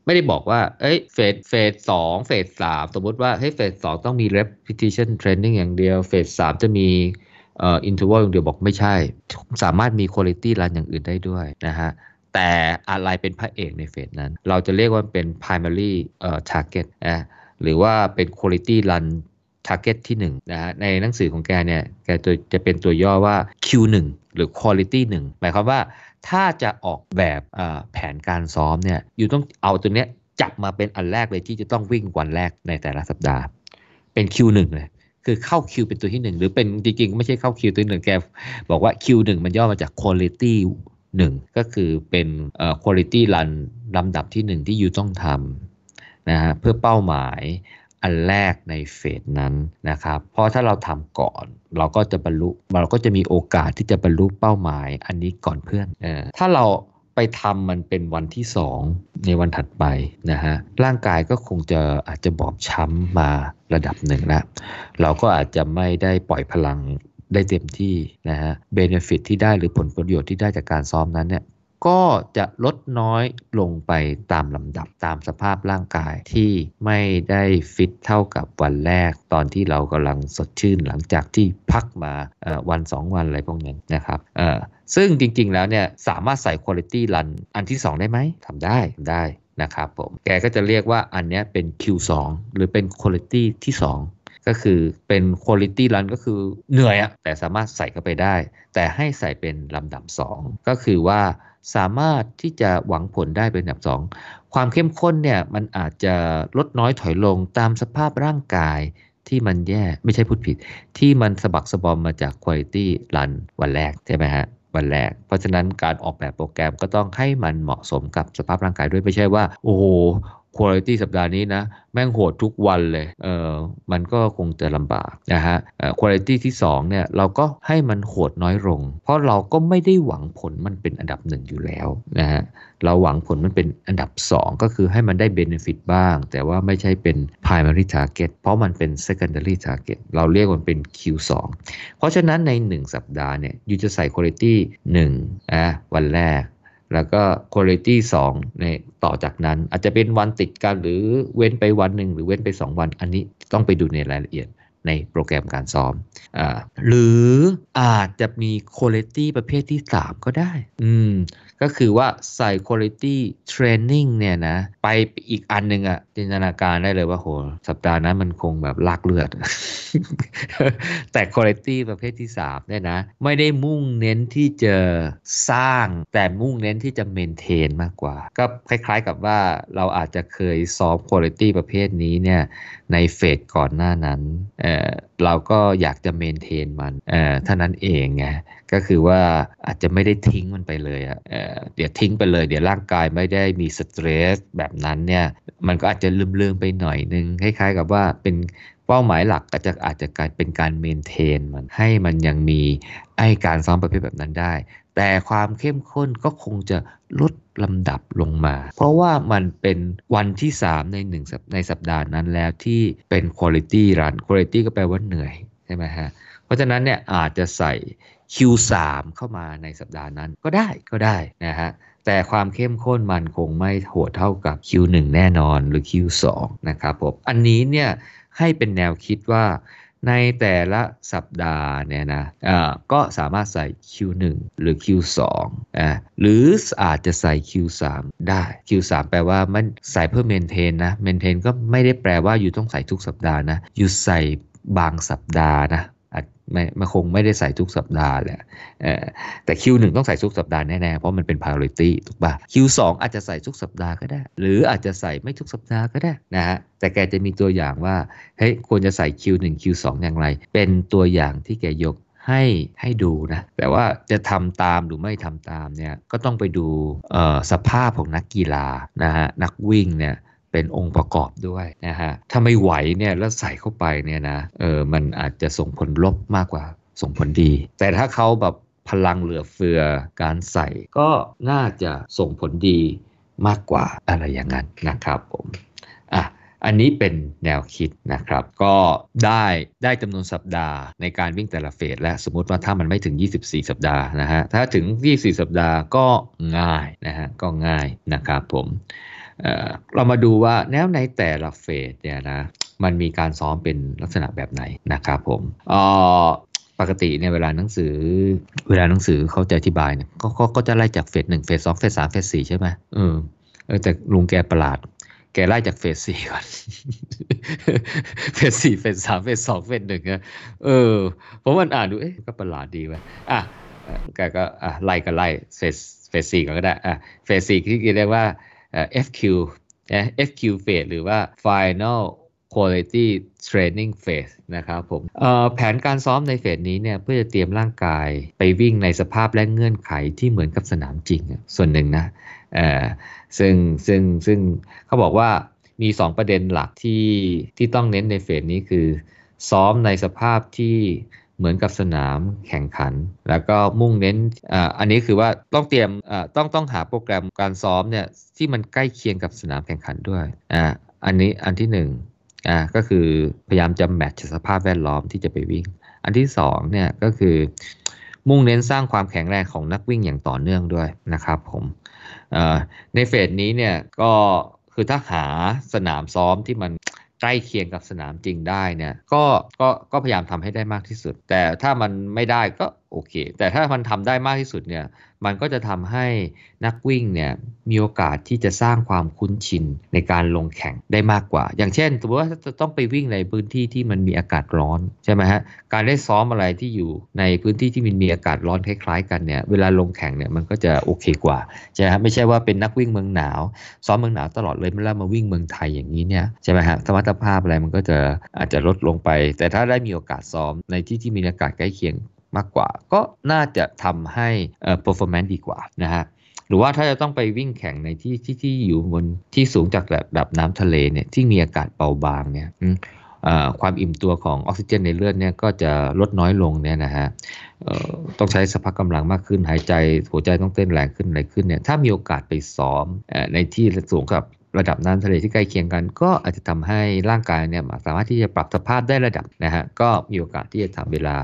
ไม่ได้บอกว่า เอ้ย เฟส เฟสสองเฟสสามสมมติว่า เฮ้ย เฟสสองต้องมี repetition training อย่างเดียว เฟสสามจะมีเอ่อ interval อย่างเดียวบอกไม่ใช่ สามารถมี quality run อย่างอื่นได้ด้วยนะฮะแต่อะไรเป็นพระเอกในเฟสนั้น เราจะเรียกว่าเป็น primary เอ่อ target นะหรือว่าเป็น quality run target ที่1นะฮะในหนังสือของแกเนี่ย แกจะจะเป็นตัวย่อว่า Q1 หรือ quality 1หมายความว่า ถ้าจะออกแบบแผนการซ้อมเนี่ยอยู่ต้องเอาตัวเนี้ยจับมาเป็นอันแรกเลยที่จะต้องวิ่งวันแรกในแต่ละสัปดาห์ เป็น Q1 เลยคือเข้า Q เป็นตัวที่1หรือเป็นจริงๆ ไม่ใช่เข้า Q ตัวหนึ่งแกบอกว่า Q1 มันย่อมาจาก quality 1ก็คือเป็นเอ่อ quality run ลำดับที่1ที่ยูต้องทำนะฮะเพื่อเป้าหมาย อันแรกในเฟสนั้นนะครับเพราะถ้าเราทำก่อน เราก็จะบรรลุเราก็จะมีโอกาสที่จะบรรลุเป้าหมายอันนี้ก่อนเพื่อนออถ้าเราไปทำมันเป็นวันที่ 2 ในวันถัดไปนะฮะร่างกายก็คงจะอาจจะบอบช้ำมาระดับหนึ่งแล้วเราก็อาจจะไม่ได้ปล่อยพลังได้เต็มที่นะฮะเบนฟิตที่ได้หรือผลประโยชน์ที่ได้จากการซ้อมนั้นเนี่ย ก็จะลดน้อยลงไปตามลำดับตามสภาพร่างกายที่ไม่ได้ฟิตเท่ากับวันแรกตอนที่เรากำลังสดชื่นหลังจากที่พักมาวัน 2 วันอะไรพวกนั้นนะครับซึ่งจริงๆ แล้วเนี่ยสามารถใส่ Quality Run อันที่ 2 ได้ไหมทำได้ทำได้นะครับผมแกก็จะเรียกว่าอันนี้เป็น Q2 หรือเป็น Quality ที่ 2ก็คือเป็น Quality Run ก็คือเหนื่อยอะแต่สามารถใส่เข้าไปได้ แต่ให้ใส่เป็นลำดับ 2 ก็คือว่า สามารถที่จะหวังผลได้เป็นลำดับสองความเข้มข้นเนี่ยมันอาจจะลดน้อยถอยลงตามสภาพร่างกายที่มันแย่ไม่ใช่พูดผิด ที่มันสะบักสะบอมมาจากคุณตี้รันวันแรกใช่ไหมฮะวันแรก เพราะฉะนั้นการออกแบบโปรแกรมก็ต้องให้มันเหมาะสมกับสภาพร่างกายด้วยไม่ใช่ว่า โอ้โห คุณภาพสัปดาห์นี้นะ แม่งโหดทุกวันเลย เออมันก็คงจะลำบากนะฮะคุณภาพที่2เนี่ยเราก็ให้มันโหดน้อยลง เพราะเราก็ไม่ได้หวังผลมันเป็นอันดับหนึ่งอยู่แล้วนะฮะเราหวังผลมันเป็นอันดับ 2 ก็คือให้มันได้ benefit บ้าง แต่ว่าไม่ใช่เป็น primary target เพราะมันเป็น secondary target เราเรียกมันเป็น Q2 เพราะฉะนั้นใน 1 สัปดาห์เนี่ยยูจะใส่ quality 1อะวันแรก แล้วก็ quality 2ในต่อจากนั้น อาจจะเป็นวันติดกันหรือเว้นไปวันหนึ่งหรือเว้นไป 2 วัน อันนี้ต้องไปดูในรายละเอียดในโปรแกรมการซ้อมอหรืออาจจะมีคุณภาพประเภทที่ 3 ก็ได้ อืม ก็คือว่าใส่คุณภาพเทรนนิ่งเนี่ยนะ ไปอีกอันหนึ่งอะจินตนาการได้เลยว่าโห สัปดาห์นั้นมันคงแบบลากเลือด แต่คุณภาพประเภทที่ 3 เนี่ยนะ ไม่ได้มุ่งเน้นที่จะสร้างแต่มุ่งเน้นที่จะเมนเทนมากกว่า ก็คล้ายๆกับว่าเราอาจจะเคยซ้อมคุณภาพประเภทนี้เนี่ย ในเฟสก่อนหน้านั้นเเราก็อยากจะเมนเทนมันเท่านั้นเองไงก็คือว่าอาจจะไม่ได้ทิ้งมันไปเลยอะเเดี๋ยวทิ้งไปเลย เดี๋ยวร่างกายไม่ได้มีสเตรสแบบนั้นเนี่ยมันก็อาจจะลืมๆไปหน่อยนึงคล้ายๆกับว่าเป็นเป้าหมายหลักก็จะอาจจะกลายเป็นการเมนเทนมันให้มันยังมีไอการซ้อมประเภทแบบนั้นได้ แต่ความเข้มข้นก็คงจะลด ลำดับลงมา เพราะว่ามันเป็นวันที่ 3 ใน1ในสัปดาห์นั้นแล้วที่เป็น quality run quality ก็แปลว่าเหนื่อยใช่ไหมฮะ เพราะฉะนั้นเนี่ยอาจจะใส่ Q3 เข้ามาในสัปดาห์นั้นก็ได้ก็ได้นะฮะแต่ความเข้มข้นมันคงไม่โหดเท่ากับ Q1 แน่นอนหรือ Q2 นะครับผมอันนี้เนี่ยให้เป็นแนวคิดว่า ในแต่ละสัปดาห์เนี่ยนะะก็สามารถใส่ Q1 หรือ Q2 อ่าหรืออาจจะใส่ Q3 ได้ Q3 แปลว่ามันใส่เพื่อเมนเทนนะเมนเทนก็ไม่ได้แปลว่าอยู่ต้องใส่ทุกสัปดาห์นะอยู่ใส่บางสัปดาห์นะ ไม่มันคงไม่ได้ใส่ทุกสัปดาห์แหละแต่ Q1 ต้องใส่ทุกสัปดาห์แน่ๆ เพราะมันเป็น priority ถูกป่ะ Q2 องอาจจะใส่ทุกสัปดาห์ก็ได้ หรืออาจจะใส่ไม่ทุกสัปดาห์ก็ได้นะฮะแต่แกจะมีตัวอย่างว่าเฮ้ยควรจะใส่ Q1 Q2 อย่างไร เป็นตัวอย่างที่แกยกให้ให้ดูนะแต่ว่าจะทำตามหรือไม่ทำตามเนี่ยก็ต้องไปดูสภาพของนักกีฬานะฮะนักวิ่งเนี่ย เป็นองค์ประกอบด้วยนะฮะถ้าไม่ไหวเนี่ยแล้วใส่เข้าไปเนี่ยนะเออมันอาจจะส่งผลลบมากกว่าส่งผลดี แต่ถ้าเขาแบบพลังเหลือเฟือการใส่ก็น่าจะส่งผลดีมากกว่าอะไรอย่างนั้นนะครับผมอะอันนี้เป็นแนวคิดนะครับ ก็ได้ได้จำนวนสัปดาห์ในการวิ่งแต่ละเฟสและสมมติว่าถ้ามันไม่ถึง 24 สัปดาห์นะฮะถ้าถึง 24 สัปดาห์ก็ง่ายนะฮะก็ง่ายนะครับผม เรามาดูว่าแนวในแต่ละเฟสเนี่ยนะมันมีการซ้อมเป็นลักษณะแบบไหนนะครับผมปกติเนี่ยเวลาหนังสือ เวลาหนังสือเขาจะอธิบายเนี่ยก็ก็จะไล่จากเฟสหนึ่งเฟสสองเฟสสามเฟสสี่ใช่ไหมเออแต่ลุงแกประหลาด แกไล่จากเฟสสี่ก่อนเฟสสี่เฟสสามเฟสสองเฟสหนึ่งอะเออผมมันอ่านดูเอ๊ะก็ประหลาดดีไปอะแกก็อะไล่ก็ไล่เฟสเฟสสี่ก็ได้อะเฟสสี่ที่เรียกว่า FQ FQ phase หรือว่า Final Quality Training Phase นะครับผมแผนการซ้อมในเฟสนี้เนี่ยเพื่อจะเตรียมร่างกายไปวิ่งในสภาพและเงื่อนไขที่เหมือนกับสนามจริง ส่วนหนึ่งนะซึ่งซึ่งซึ่งเขาบอกว่ามี 2 ประเด็นหลักที่ที่ต้องเน้นในเฟสนี้คือ ซ้อมในสภาพที่ เหมือนกับสนามแข่งขัน แล้วก็มุ่งเน้นอ่าอันนี้คือว่าต้องเตรียมอ่าต้องต้องหาโปรแกรมการซ้อมเนี่ยที่มันใกล้เคียงกับสนามแข่งขันด้วยอ่าอันนี้อันที่1อ่าก็คือพยายามจะแมทช์สภาพแวดล้อมที่จะไปวิ่ง อันที่2เนี่ยก็คือ มุ่งเน้นสร้างความแข็งแรงของนักวิ่งอย่างต่อเนื่องด้วยนะครับผมในเฟสนี้เนี่ยก็คือถ้าหาสนามซ้อมที่มัน ใกล้เคียงกับสนามจริงได้เนี่ยก็ก็ก็พยายามทำให้ได้มากที่สุด แต่ถ้ามันไม่ได้ก็ โอเค แต่ถ้ามันทำได้มากที่สุดเนี่ย มันก็จะทำให้นักวิ่งเนี่ยมีโอกาสที่จะสร้างความคุ้นชินในการลงแข่งได้มากกว่า อย่างเช่นสมมติว่าจะต้องไปวิ่งในพื้นที่ที่มันมีอากาศร้อนใช่ไหมฮะ การได้ซ้อมอะไรที่อยู่ในพื้นที่ที่มันมีอากาศร้อนคล้ายๆ กันเนี่ย เวลาลงแข่งเนี่ยมันก็จะโอเคกว่าใช่ไหมไม่ใช่ว่าเป็นนักวิ่งเมืองหนาว ซ้อมเมืองหนาวตลอดเลยแล้วมาวิ่งเมืองไทยอย่างนี้เนี่ยใช่ไหมฮะสมรรถภาพอะไรมันก็จะอาจจะลดลงไป แต่ถ้าได้มีโอกาสซ้อมในที่ที่มีอากาศใกล้เคียง มากกว่า ก็น่าจะทำให้เอ่อ performance ดีกว่านะฮะหรือว่าถ้าจะต้องไปวิ่งแข่งในที่ที่ที่อยู่บนที่สูงจากระดับน้ำทะเลเนี่ยที่มีอากาศเบาบางเนี่ยความอิ่มตัวของออกซิเจนในเลือดเนี่ยก็จะลดน้อยลงเนี่ยนะฮะต้องใช้สภาพกำลังมากขึ้นหายใจหัวใจต้องเต้นแรงขึ้นอะไรขึ้นเนี่ยถ้ามีโอกาสไปซ้อมในที่สูงกับระดับน้ำทะเลที่ใกล้เคียงกัน ก็อาจจะทำให้ร่างกายเนี่ยสามารถที่จะปรับสภาพได้ระดับนะฮะก็มีโอกาสที่จะทำเวลา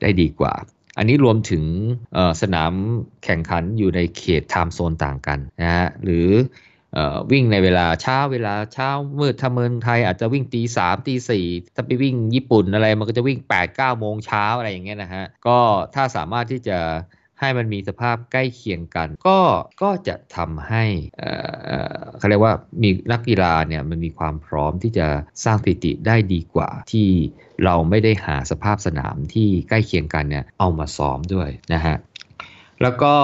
ได้ดีกว่า อันนี้รวมถึงสนามแข่งขันอยู่ในเขตไทม์โซนต่างกันนะฮะหรืออวิ่งในเวลาเช้าเวลาเช้ามืดถ้าเมืองไทยอาจจะวิ่งตีสามตีสี่ถ้าไปวิ่งญี่ปุ่นอะไรมันก็จะวิ่ง8ปดเก้าโมงเช้าอะไรอย่างเงี้ยนะฮะก็ถ้าสามารถที่จะให้มันมีสภาพใกล้เคียงกัน ก็ก็จะทำให้เขาเรียกว่ามีนักกีฬาเนี่ยมันมีความพร้อมที่จะสร้างสถิติได้ดีกว่าที่ เราไม่ได้หาสภาพสนามที่ใกล้เคียงกันเนี่ยเอามาซ้อมด้วยนะฮะแล้วก็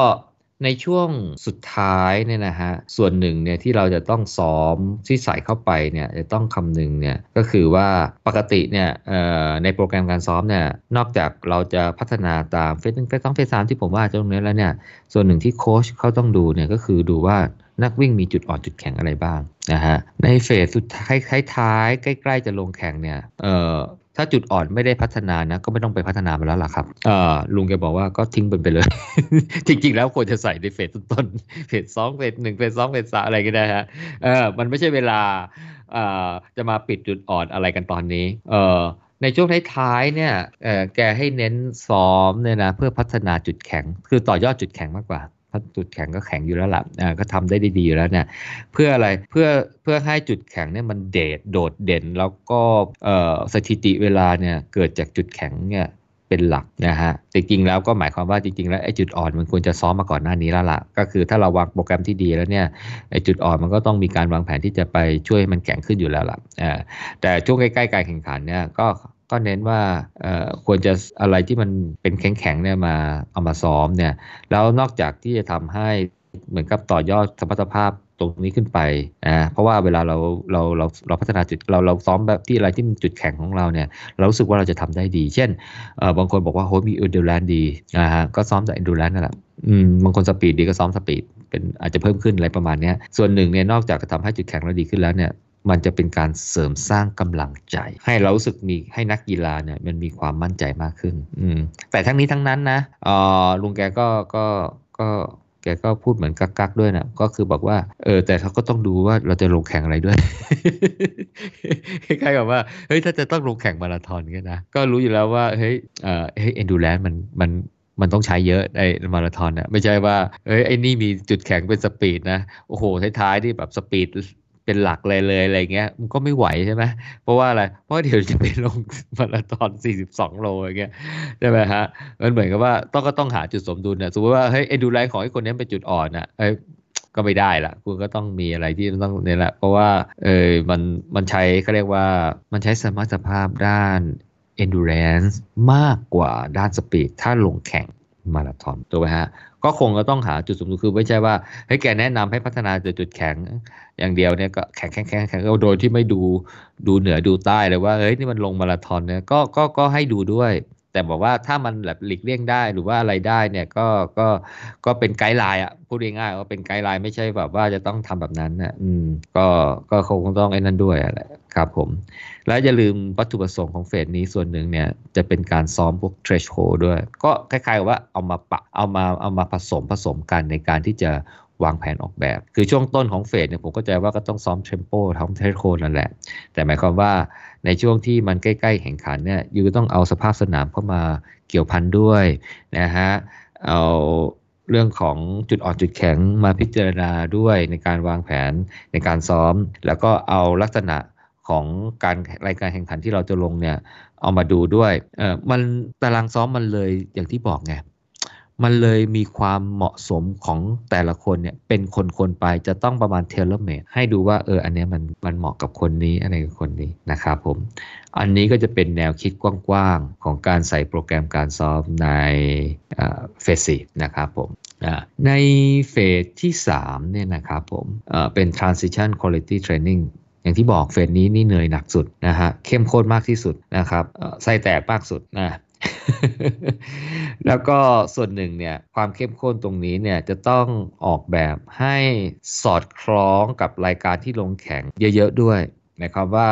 ในช่วงสุดท้ายเนี่ยนะฮะส่วนหนึ่งเนี่ยที่เราจะต้องซ้อมที่ใส่เข้าไปเนี่ยจะต้องคำนึงเนี่ยก็คือว่าปกติเนี่ยในโปรแกรมการซ้อมเนี่ยนอกจากเราจะพัฒนาตามเฟสหนึ่งเฟสสองเฟสสามที่ผมว่าตรงนี้แล้วเนี่ยส่วนหนึ่งที่โค้ชเขาต้องดูเนี่ยก็คือดูว่านักวิ่งมีจุดอ่อนจุดแข็งอะไรบ้างนะฮะในเฟสสุดท้ายท้ายใกล้ ๆ จะลงแข่งเนี่ยเอ่อ ถ้าจุดอ่อนไม่ได้พัฒนานะ ก็ไม่ต้องไปพัฒนามันแล้วล่ะครับเออลุงแกบอกว่าก็ทิ้งมันไปเลย จริง ๆ แล้วควรจะใส่ในเฟสต้นเฟสสองเฟสหนึ่งเฟสสองเฟสสามอะไรก็ได้ฮะเออมันไม่ใช่เวลาเออจะมาปิดจุดอ่อนอะไรกันตอนนี้ เออในช่วงท้ายๆเนี่ยแกให้เน้นซ้อมเนี่ยนะเพื่อพัฒนาจุดแข็ง คือต่อยอดจุดแข็งมากกว่าาจุดแข็งก็แข็งอยู่แล้วล่ะอ่าก็ทำได้ดีๆอยู่แล้วเนี่ยเพื่ออะไรเพื่อเพื่อให้จุดแข็งเนี่ยมันเดดโดดเด่น แล้วก็เอ่อสถิติเวลาเนี่ยเกิดจากจุดแข็งเนี่ยเป็นหลักนะฮะแต่จริงๆแล้วก็หมายความว่าจริงๆแล้วไอ้จุดอ่อนมันควรจะซ้อมมาก่อนหน้านี้แล้วล่ะ ก็คือถ้าเราวางโปรแกรมที่ดีแล้วเนี่ยไอ้จุดอ่อนมันก็ต้องมีการวางแผนที่จะไปช่วยให้มันแข็งขึ้นอยู่แล้วล่ะอ่าแต่ช่วงใกล้ๆการแข่งขันเนี่ยก็ ก็เน้นว่าควรจะอะไรที่มันเป็นแข็งๆเนี่ยมาเอามาซ้อมเนี่ยแล้วนอกจากที่จะทำให้เหมือนกับต่อยอดสมรรถภาพตรงนี้ขึ้นไปอ่าเพราะว่าเวลาเราเราเราเราพัฒนาจุดเราเราซ้อมแบบที่อะไรที่มันจุดแข็งของเราเนี่ยเรารู้สึกว่าเราจะทำได้ดี เช่นเอ่อบางคนบอกว่าโหมี endurance ดีอ่าฮะก็ซ้อมจาก endurance นั่นแหละอืมบางคน speed ดีก็ซ้อม speed เป็นอาจจะเพิ่มขึ้นอะไรประมาณนี้ส่วนหนึ่งเนี่ยนอกจากจะทำให้จุดแข็งเราดีขึ้นแล้วเนี่ย มันจะเป็นการเสริมสร้างกำลังใจ ให้เรารู้สึกมีให้นักกีฬาเนี่ยมันมีความมั่นใจมากขึ้น อืมแต่ทั้งนี้ทั้งนั้นนะเออลุงแกก็ก็ก็แกก็พูดเหมือนกั๊กๆด้วยนะก็คือบอกว่าเออแต่เขาก็ต้องดูว่าเราจะลงแข่งอะไรด้วยคล้ายๆกับว่าเฮ้ยถ้าจะต้องลงแข่งมาราธอนก็นะก็รู้อยู่แล้วว่าเฮ้ยเออเฮ้ย endurance มันมันมันต้องใช้เยอะในมาราธอนอะไม่ใช่ว่าเอ้ยไอ้นี่มีจุดแข็งเป็นสปีดนะโอ้โหท้ายๆที่แบบสปีด เป็นหลักเลยเลยอะไรเงี้ยมันก็ไม่ไหวใช่ไหมเพราะว่าอะไรเพราะเดี๋ยวจะไปลงมาราธอน 42 โลอย่างเงี้ยใช่ไหมฮะมันเหมือนกับว่าต้องก็ต้องหาจุดสมดุลนะสมมติว่าเฮ้ยไอ้ดูไลของไอ้คนนี้เป็นจุดอ่อนอะเอ้ก็ไม่ได้ละคุณก็ต้องมีอะไรที่ต้องเนี่ยแหละเพราะว่าเออมันมันใช้เขาเรียกว่ามันใช้สมรรถภาพด้าน endurance มากกว่าด้านสปีดถ้าลงแข่งมาราธอนถูกไหมฮะ ก็คงก็ต้องหาจุดสมดุลคือไม่ใช่ว่าเฮ้ยแกแนะนำให้พัฒนาแต่จุดแข็งอย่างเดียวเนี่ยก็แข็งแข็งแข็งแข็งโดยที่ไม่ดูดูเหนือดูใต้เลยว่าเฮ้ยนี่มันลงมาราธอนเนี่ยก็ก็ก็ให้ดูด้วย แต่บอกว่าถ้ามันแบบหลีกเลี่ยงได้หรือว่าอะไรได้เนี่ยก็ก็ก็เป็นไกด์ไลน์อะพูดง่ายๆว่าเป็นไกด์ไลน์ไม่ใช่แบบว่าจะต้องทำแบบนั้นนะอืมก็ก็คงต้องไอ้นั่นด้วยแหละ ครับผม แล้วอย่าลืมวัตถุประสงค์ของเฟสนี้ส่วนหนึ่งเนี่ยจะเป็นการซ้อมพวก threshold ด้วย ก็คล้ายๆกับว่าเอามาปะเอามาเอามาผสมผสมกันในการที่จะวางแผนออกแบบ คือช่วงต้นของเฟสเนี่ยผมก็ใจว่าก็ต้องซ้อมเทมโปทำเทรโคนนั่นแหละ แต่หมายความว่าในช่วงที่มันใกล้ๆแข่งขันเนี่ยยูก็ต้องเอาสภาพสนามเข้ามาเกี่ยวพันด้วยนะฮะเอาเรื่องของจุดอ่อนจุดแข็งมาพิจารณาด้วยในการวางแผนในการซ้อม แล้วก็เอาลักษณะ ของการรายการแข่งขันที่เราจะลงเนี่ยเอามาดูด้วยเออมันตารางซ้อมมันเลยอย่างที่บอกไงมันเลยมีความเหมาะสมของแต่ละคนเนี่ยเป็นคนๆไปจะต้องประมาณเทเลเมดให้ดูว่าเอออันนี้มันมันเหมาะกับคนนี้อะไรกับคนนี้นะครับผม อันนี้ก็จะเป็นแนวคิดกว้างๆ ของการใส่โปรแกรมการซ้อมในเฟสซีนะครับผมในเฟสที่3เนี่ยนะครับผมเอ่อเป็น transition quality training อย่างที่บอกเฟสนี้นี่เหนื่อยหนักสุดนะฮะเข้มข้นมากที่สุดนะครับเอ่อไส้แตกมากสุดนะแล้วก็ส่วนหนึ่งเนี่ยความเข้มข้นตรงนี้เนี่ยจะต้องออกแบบให้สอดคล้องกับรายการที่ลงแข่งเยอะ ๆ ด้วยหมายความว่า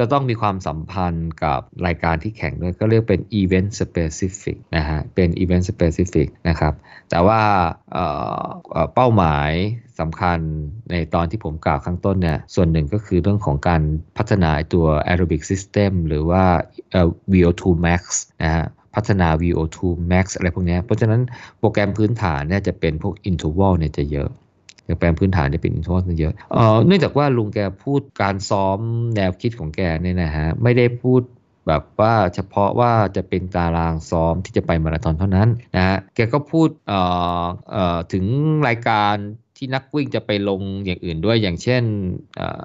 จะต้องมีความสัมพันธ์กับรายการที่แข่งด้วยก็เรียกเป็น event specific นะฮะ เป็น event specific นะครับ แต่ว่าเเป้าหมายสำคัญในตอนที่ผมกล่าวข้างต้นเนี่ย ส่วนหนึ่งก็คือเรื่องของการพัฒนาตัว aerobic system หรือว่า VO2 max นะฮะพัฒนา VO2 max อะไรพวกนี้ เพราะฉะนั้นโปรแกรมพื้นฐานเนี่ยจะเป็นพวก interval เนี่ยจะเยอะ เปลี่ยนแปลงพื้นฐานจะเป็น interval เยอะเอ่อเนื่องจากว่าลุงแกพูดการซ้อมแนวคิดของแกเนี่ยนะฮะไม่ได้พูดแบบว่าเฉพาะว่าจะเป็นตารางซ้อมที่จะไปมาราธอนเท่านั้นนะฮะแกก็พูดเอ่อเอ่อถึงรายการที่นักวิ่งจะไปลงอย่างอื่นด้วยอย่างเช่น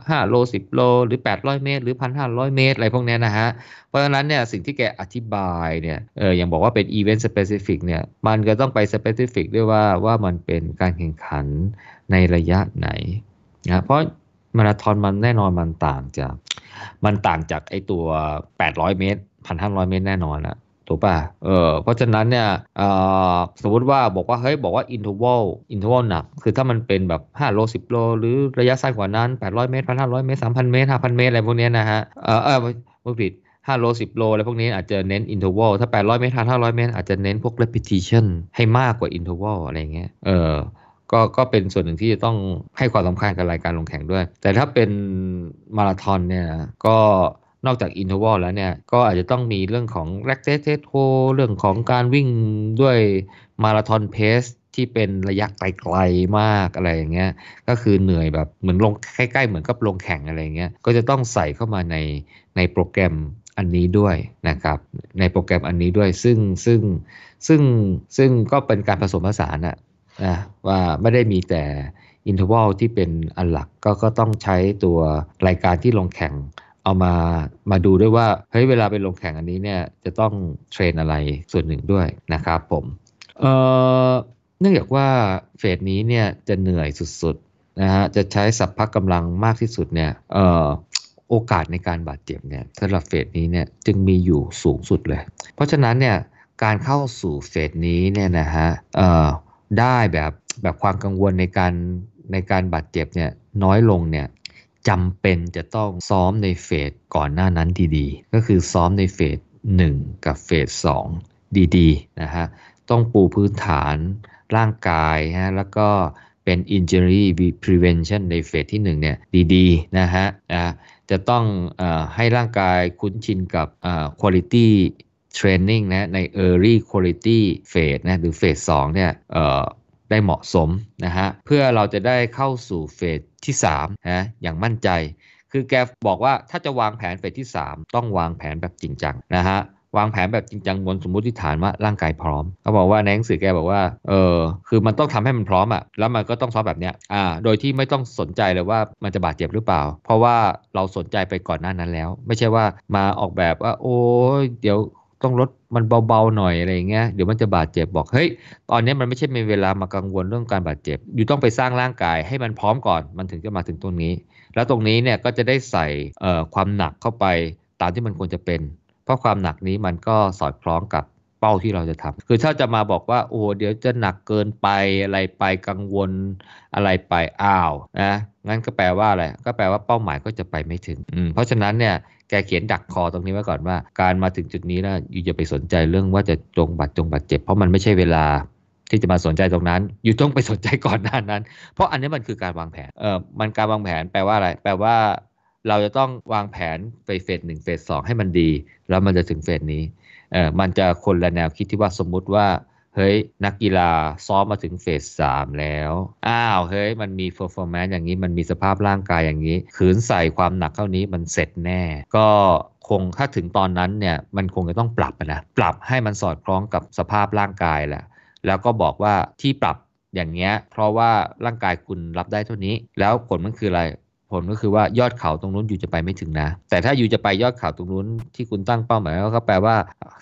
ห้าโลสิบโล หรือ 800 เมตร หรือ 1,500 เมตร อะไรพวกนี้นะฮะ เพราะฉะนั้นเนี่ยสิ่งที่แกอธิบายเนี่ยเอออย่างบอกว่าเป็น event specific เนี่ยมันก็ต้องไป specific ด้วยว่าว่ามันเป็นการแข่งขัน ในระยะไหนนะเพราะมาราธอนมันแน่นอนมันต่างจาก มันต่างจากไอ้ตัว 800 เมตร 1,500 เมตรแน่นอนอะถูกป่ะ เออ เพราะฉะนั้นเนี่ยสมมติว่าบอกว่า เฮ้ย บอกว่า interval interval หนัก คือถ้ามันเป็นแบบ 5 โล 10 โล หรือระยะสั้นกว่านั้น 800 เมตร 1,500 เมตร 3,000 เมตร 5,000 เมตร อะไรพวกนี้นะฮะ เออเออไม่ผิด5 โล 10 โล อะไรพวกนี้อาจจะเน้น interval ถ้า 800 เมตร 500 เมตร อาจจะเน้นพวก repetition ให้มากกว่า interval อะไรเงี้ย เออ ก็ก็เป็นส่วนหนึ่งที่จะต้องให้ความสำคัญกับรายการลงแข่งด้วย แต่ถ้าเป็นมาราธอนเนี่ยก็นอกจาก interval แล้วเนี่ยก็อาจจะต้องมีเรื่องของแร็กเตเทโ o เรื่องของการวิ่งด้วย marathon pace ที่เป็นระยะไกลๆมากอะไรอย่างเงี้ยก็คือเหนื่อยแบบเหมือนลงใกล้ๆเหมือนกับลงแข่งอะไรเงี้ยก็จะต้องใส่เข้ามาในในโปรแกรมอันนี้ด้วยนะครับในโปรแกรมอันนี้ด้วยซึ่งซึ่งซึ่งซึ่งก็เป็นการผสมผสานอะ นะว่าไม่ได้มีแต่ interval ที่เป็นอันหลักก็ก็ต้องใช้ตัวรายการที่ลงแข่งเอามามาดูด้วยว่าเฮ้ยเวลาไปลงแข่งอันนี้เนี่ยจะต้อง train อะไรส่วนหนึ่งด้วยนะครับผมเอ่อเนื่องจากว่า phase นี้เนี่ยจะเหนื่อยสุดๆนะฮะจะใช้สรรพกำลังมากที่สุดเนี่ยเอ่อโอกาสในการบาดเจ็บเนี่ยสำหรับเฟสนี้เนี่ยจึงมีอยู่สูงสุดเลย เพราะฉะนั้นเนี่ยการเข้าสู่เฟสนี้เนี่ยนะฮะ ได้แบบแบบความกังวลในการในการบาดเจ็บเนี่ยน้อยลงเนี่ยจำเป็นจะต้องซ้อมในเฟสก่อนหน้านั้นดีๆ ก็คือซ้อมในเฟส1 กับเฟส2ดีๆนะฮะต้องปูพื้นฐานร่างกายฮะแล้วก็เป็น injury prevention ในเฟสที่1เนี่ยดีๆนะฮะจะต้องอให้ร่างกายคุ้นชินกับ quality training นะใน early quality phase นะหรือเฟส2เนี่ยได้เหมาะสมนะฮะเพื่อเราจะได้เข้าสู่เฟสที่3นะอย่างมั่นใจ คือแกบอกว่าถ้าจะวางแผนเฟสที่ 3 ต้องวางแผนแบบจริงจังนะฮะวางแผนแบบจริงจังบนสมมติฐานว่าร่างกายพร้อมเขาบอกว่าในหนังสือแกบอกว่าเออคือมันต้องทำให้มันพร้อมอะ่ะแล้วมันก็ต้องซ้อมแบบเนี้ยอ่าโดยที่ไม่ต้องสนใจเลยว่ามันจะบาดเจ็บหรือเปล่า เพราะว่าเราสนใจไปก่อนหน้านั้นแล้ว ไม่ใช่ว่ามาออกแบบว่า โอ้เดี๋ยว ต้องลดมันเบาๆหน่อยอะไรเงี้ยเดี๋ยวมันจะบาดเจ็บบอกเฮ้ยตอนนี้มันไม่ใช่มีเวลามากังวลเรื่องการบาดเจ็บ อยู่ต้องไปสร้างร่างกายให้มันพร้อมก่อนมันถึงจะมาถึงตรงนี้ แล้วตรงนี้เนี่ยก็จะได้ใส่ความหนักเข้าไปตามที่มันควรจะเป็น เพราะความหนักนี้มันก็สอดคล้องกับเป้าที่เราจะทำคือถ้าจะมาบอกว่าโอ้เดี๋ยวจะหนักเกินไปอะไรไปกังวลอะไรไปอ้าวนะงั้นก็แปลว่าอะไรก็แปลว่าเป้าหมายก็จะไปไม่ถึงเพราะฉะนั้นเนี่ย แกเขียนดักคอตรงนี้ไว้ก่อนว่า การมาถึงจุดนี้นะอยู่จะไปสนใจเรื่องว่าจะจงบัดจงบาดเจ็บ เพราะมันไม่ใช่เวลาที่จะมาสนใจตรงนั้น อยู่ต้องไปสนใจก่อนหน้านั้น เพราะอันนี้มันคือการวางแผน เออมันการวางแผนแปลว่าอะไร แปลว่าเราจะต้องวางแผนไป phase หนึ่ง phase สองให้มันดี แล้วมันจะถึง phase นี้ เออมันจะคนละแนวคิดที่ว่าสมมุติว่า เฮ้ยนักกีฬาซ้อมมาถึง phase สามแล้ว อ้าวเฮ้ยมันมี performance อย่างนี้มันมีสภาพร่างกายอย่างนี้ขืนใส่ความหนักเท่านี้มันเสร็จแน่ ก็คงถ้าถึงตอนนั้นเนี่ยมันคงจะต้องปรับนะปรับให้มันสอดคล้องกับสภาพร่างกายแหละแล้วก็บอกว่าที่ปรับอย่างเงี้ยเพราะว่าร่างกายคุณรับได้เท่านี้ แล้วผลมันคืออะไร ลก็คือว่ายอดเขาตรงนู้นอยู่จะไปไม่ถึงนะ แต่ถ้าอยู่จะไปยอดเขาตรงนู้นที่คุณตั้งเป้าหมายก็แปลว่า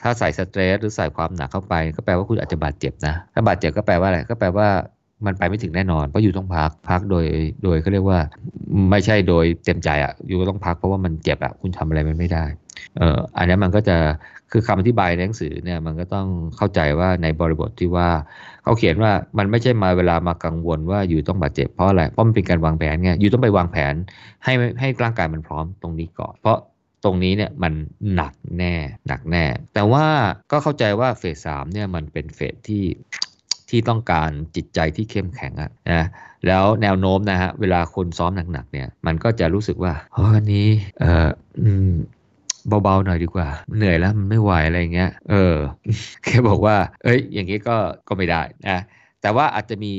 ถ้าใส่สเตรสหรือใส่ความหนักเข้าไป ก็แปลว่าคุณอาจจะบาดเจ็บนะถ้าบาดเจ็บก็แปลว่าอะไรก็แปลว่ามันไปไม่ถึงแน่นอนเพราะอยู่ต้องพักพักโดยโดยเขาเรียกว่า ไม่ใช่โดยเต็มใจอะอยู่ต้องพักเพราะว่ามันเจ็บอะคุณทำอะไรมันไม่ได้เอออันนี้มันก็จะ คือคำอธิบายในหนังสือเนี่ยมันก็ต้องเข้าใจว่าในบริบทที่ว่าเขาเขียนว่ามันไม่ใช่มาเวลามากังวลว่าอยู่ต้องบาดเจ็บเพราะอะไรเพราะมันเป็นการวางแผนไงอยู่ต้องไปวางแผนให้ให้ร่างกายมันพร้อมตรงนี้ก่อน เพราะตรงนี้เนี่ยมันหนักแน่หนักแน่ แต่ว่าก็เข้าใจว่าเฟสสามเนี่ยมันเป็นเฟสที่ที่ต้องการจิตใจที่เข้มแข็งอะนะแล้วแนวโน้มนะฮะเวลาคนซ้อมหนักๆเนี่ยมันก็จะรู้สึกว่าเฮ้ยนี้เอออืม เบาๆหน่อยดีกว่า เหนื่อยแล้วมันไม่ไหวอะไรเงี้ย เออแค่บอกว่า เอ้ย อย่างนี้ก็ก็ไม่ได้นะแต่ว่าอาจจะมี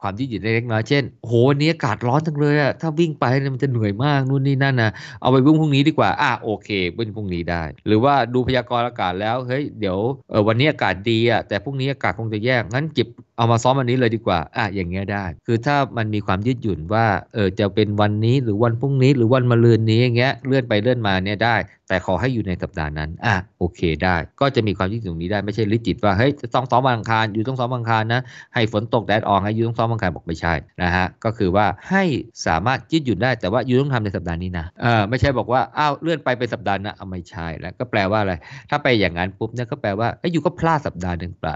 ความยืดหยุ่นเล็กน้อยเช่นโหวันนี้อากาศร้อนจังเลยอะถ้าวิ่งไปเนี่ยมันจะเหนื่อยมากนู่นนี่นั่นนะเอาไปวิ่งพรุ่งนี้ดีกว่าอะโอเควิ่งพรุ่งนี้ได้ หรือว่าดูพยากรณ์อากาศแล้วเฮ้ยเดี๋ยวเออวันนี้อากาศดีอะแต่พรุ่งนี้อากาศคงจะแย่งั้นเก็บ เอามาซ้อมวันนี้เลยดีกว่าอะอย่างเงี้ยได้ คือถ้ามันมีความยืดหยุ่นว่าเออจะเป็นวันนี้หรือวันพรุ่งนี้หรือวันมะรืนนี้อย่างเงี้ยเลื่อนไปเลื่อนมาเนี่ยได้ แต่ขอให้อยู่ในสัปดาห์นั้นอะโอเคได้ ก็จะมีความยืดหยุ่นนี้ได้ไม่ใช่ลิจิตว่าเฮ้ยจะต้องซ้อมวันอังคารอยู่ต้องซ้อมวันอังคารนะให้ฝนตกแดดออกให้อยู่ต้องซ้อมวันอังคารบอกไม่ใช่นะฮะก็คือว่าให้สามารถยืดหยุ่นได้แต่ว่าอยู่ต้องทำในสัปดาห์นี้นะเออไม่ใช่บอกว่าอ้าวเลื่อนไปเป็นสัปดาห์นะเอาไม่ใช่แล้วก็แปลว่าอะไรถ้าไปอย่างนั้นปุ๊บเนี่ยก็แปลว่าไอ้ยยูก็พลาดสัปดาห์หนึ่งไป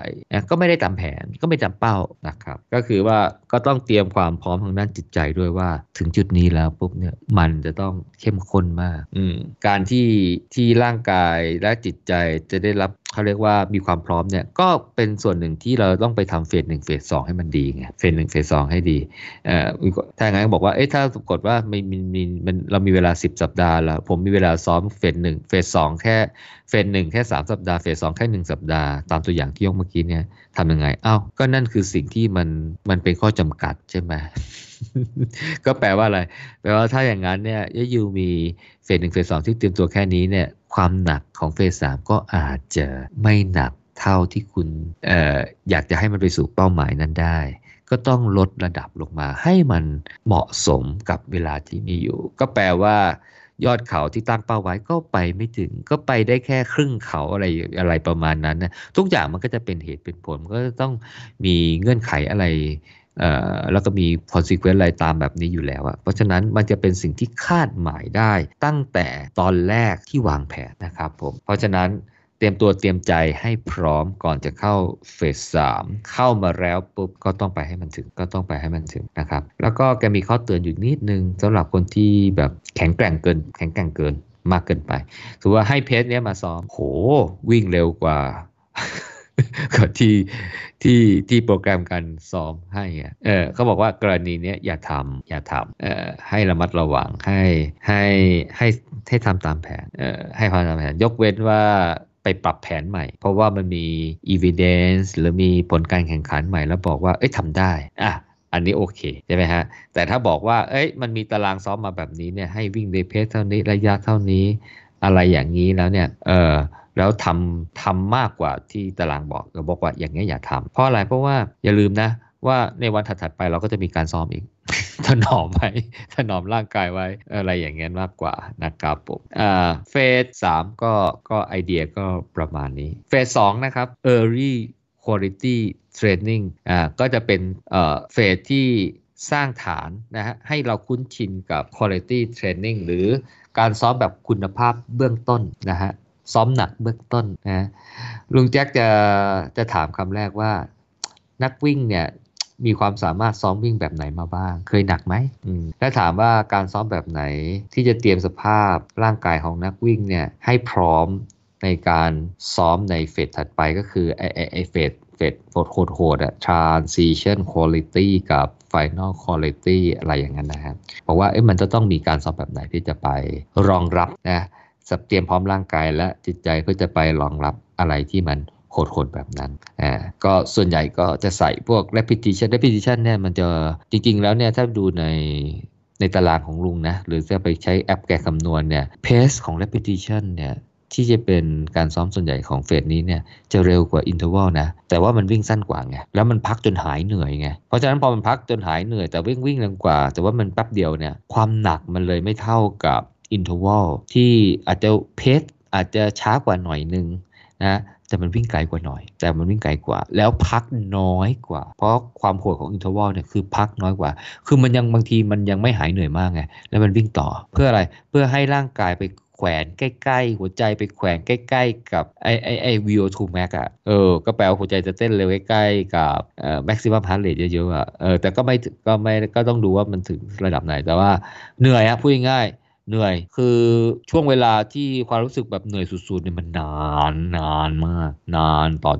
ก็ไม่ได้ตามแผนก็ไม่ตามเป้านะครับ ก็คือว่าก็ต้องเตรียมความพร้อมทางด้านจิตใจด้วยว่า ถึงจุดนี้แล้วปุ๊บเนี่ยมันจะต้องเข้มข้นมากอืมการที่ที่ร่างกายและจิตใจจะได้รับเขาเรียกว่ามีความพร้อมเนี่ยก็เป็นส่วนหนึ่งที่เราต้องไปทำเฟสหนึ่งเฟสสองให้มันดีไงเฟสหนึ่งเฟสสองให้ดีเอ่อถ้าอย่างนั้นบอกว่าเอ๊ะถ้าปรากฏว่าไม่มีมีมันเรามีเวลา 10 สัปดาห์แล้วผมมีเวลาซ้อมเฟสหนึ่งเฟสสองแค่เฟสหนึ่งแค่สามสัปดาห์เฟสสองแค่หนึ่งสัปดาห์ตามตัวอย่างที่ยกเมื่อกี้เนี่ยทำยังไงอ้าวก็นั่นคือสิ่งที่มันมันเป็นข้อจำกัดใช่ไหมก็แปลว่าอะไร แปลว่าถ้าอย่างนั้นเนี่ยยยูมีเฟสหนึ่งเฟสสองที่เตรียมตัวแค่นี้เนี่ยความหนักของเฟสสามก็อาจจะไม่หนักเท่าที่คุณอออยากจะให้มันไปสู่เป้าหมายนั้นได้ ก็ต้องลดระดับลงมาให้มันเหมาะสมกับเวลาที่มีอยู่ ก็แปลว่า ยอดเขาที่ตั้งเป้าไว้ก็ไปไม่ถึง ก็ไปได้แค่ครึ่งเขาอะไรอะไรประมาณนั้นนะทุกอย่างมันก็จะเป็นเหตุเป็นผลมันก็ต้องมีเงื่อนไขอะไรแล้วก็มี consequence อะไรตามแบบนี้อยู่แล้วอะเพราะฉะนั้นมันจะเป็นสิ่งที่คาดหมายได้ตั้งแต่ตอนแรกที่วางแผนนะครับผม เพราะฉะนั้น เตรียมตัวเตรียมใจให้พร้อมก่อนจะเข้าเฟสสามเข้ามาแล้วปุ๊บก็ต้องไปให้มันถึงก็ต้องไปให้มันถึงนะครับแล้วก็แกมีข้อเตือนอยู่นิดนึงสำหรับคนที่แบบแข็งแกร่งเกิน แข็งแกร่งเกินมากเกินไปถือว่าให้เพจเนี้ยมาซ้อมโหวิ่งเร็วกว่าก็ที่ที่ที่โปรแกรมการซ้อมให้อะเออเขาบอกว่ากรณีเนี้ยอย่าทำอย่าทำเอ่อให้ระมัดระวังให้ให้ให้ให้ทำตามแผนเอ่อให้ความตามแผน ยกเว้นว่า ไปปรับแผนใหม่ เพราะว่ามันมี evidence หรือมีผลการแข่งขันใหม่แล้วบอกว่า เอ้ยทำได้อะอันนี้โอเคใช่ไหมฮะ แต่ถ้าบอกว่า เอ้ย มันมีตารางซ้อมมาแบบนี้เนี่ย ให้วิ่งในเพจเท่านี้ระยะเท่านี้ อะไรอย่างนี้แล้วเนี่ย เออแล้วทำทำมากกว่าที่ตารางบอกเราบอกว่าอย่างนี้ยอย่าทำเพราะอะไรเพราะว่าอย่าลืมนะ ว่าในวันถัดๆไปเราก็จะมีการซ้อมอีก ถนอมไว้ถนอมร่างกายไว้อะไรอย่างเงี้ยมากกว่านะครับผมอ่าเฟสสามก็ก็ไอเดียก็ประมาณนี้เฟสสองนะครับ early quality training อ่าก็จะเป็นเอ่อเฟสที่สร้างฐานนะฮะให้เราคุ้นชินกับ quality training หรือการซ้อมแบบคุณภาพเบื้องต้นนะฮะซ้อมหนักเบื้องต้นนะลุงแจ็คจะจะถามคำแรกว่า นักวิ่งเนี่ย มีความสามารถซ้อมวิ่งแบบไหนมาบ้าง เคยหนักไหมมและถามว่าการซ้อมแบบไหนที่จะเตรียมสภาพร่างกายของนักวิ่งเนี่ยให้พร้อมในการซ้อมในเฟสถัดไปก็คือไอไอไอเฟสเฟสโหดโหดอะ transition quality กับ final quality อะไรอย่างนั้นนะครับบอกว่าเอ้ยมันจะต้องมีการซ้อมแบบไหนที่จะไปรองรับนะสับเตรียมพร้อมร่างกายและจิตใจเพื่อจะไปรองรับอะไรที่มัน โหดๆแบบนั้นอ่าก็ส่วนใหญ่ก็จะใส่พวก repetition repetition เนี่ยมันจะจริงๆแล้วเนี่ยถ้าดูในในตารางของลุงนะ หรือจะไปใช้แอปแกะคำนวณเนี่ย pace ของ repetition เนี่ยที่จะเป็นการซ้อมส่วนใหญ่ของ phase นี้เนี่ยจะเร็วกว่า interval นะ แต่ว่ามันวิ่งสั้นกว่าไง แล้วมันพักจนหายเหนื่อยไง เพราะฉะนั้นพอมันพักจนหายเหนื่อยแต่วิ่งวิ่งเร็วกว่า แต่ว่ามันแป๊บเดียวเนี่ยความหนักมันเลยไม่เท่ากับ interval ที่อาจจะ pace อาจจะช้ากว่าหน่อยนึงนะ แต่มันวิ่งไกลกว่าหน่อย แต่มันวิ่งไกลกว่า แล้วพักน้อยกว่า เพราะความโหดของ interval เนี่ยคือพักน้อยกว่า คือมันยังบางทีมันยังไม่หายเหนื่อยมากไงแล้วมันวิ่งต่อ เพื่ออะไรเพื่อให้ร่างกายไปแขวนใกล้ๆ หัวใจไปแขวนใกล้ ๆ กับไอไอไอ VO2 max อะเออ ก็แปลว่าหัวใจจะเต้นเร็วใกล้ๆ กับเอ่อ maximum heart rate เยอะๆอะเออแต่ก็ไม่ก็ไม่ก็ต้องดูว่ามันถึงระดับไหนแต่ว่าเหนื่อยอะพูดง่ายๆ เหนื่อย คือช่วงเวลาที่ความรู้สึกแบบเหนื่อยสุดๆเนี่ยมันนานนานมาก นานต่อ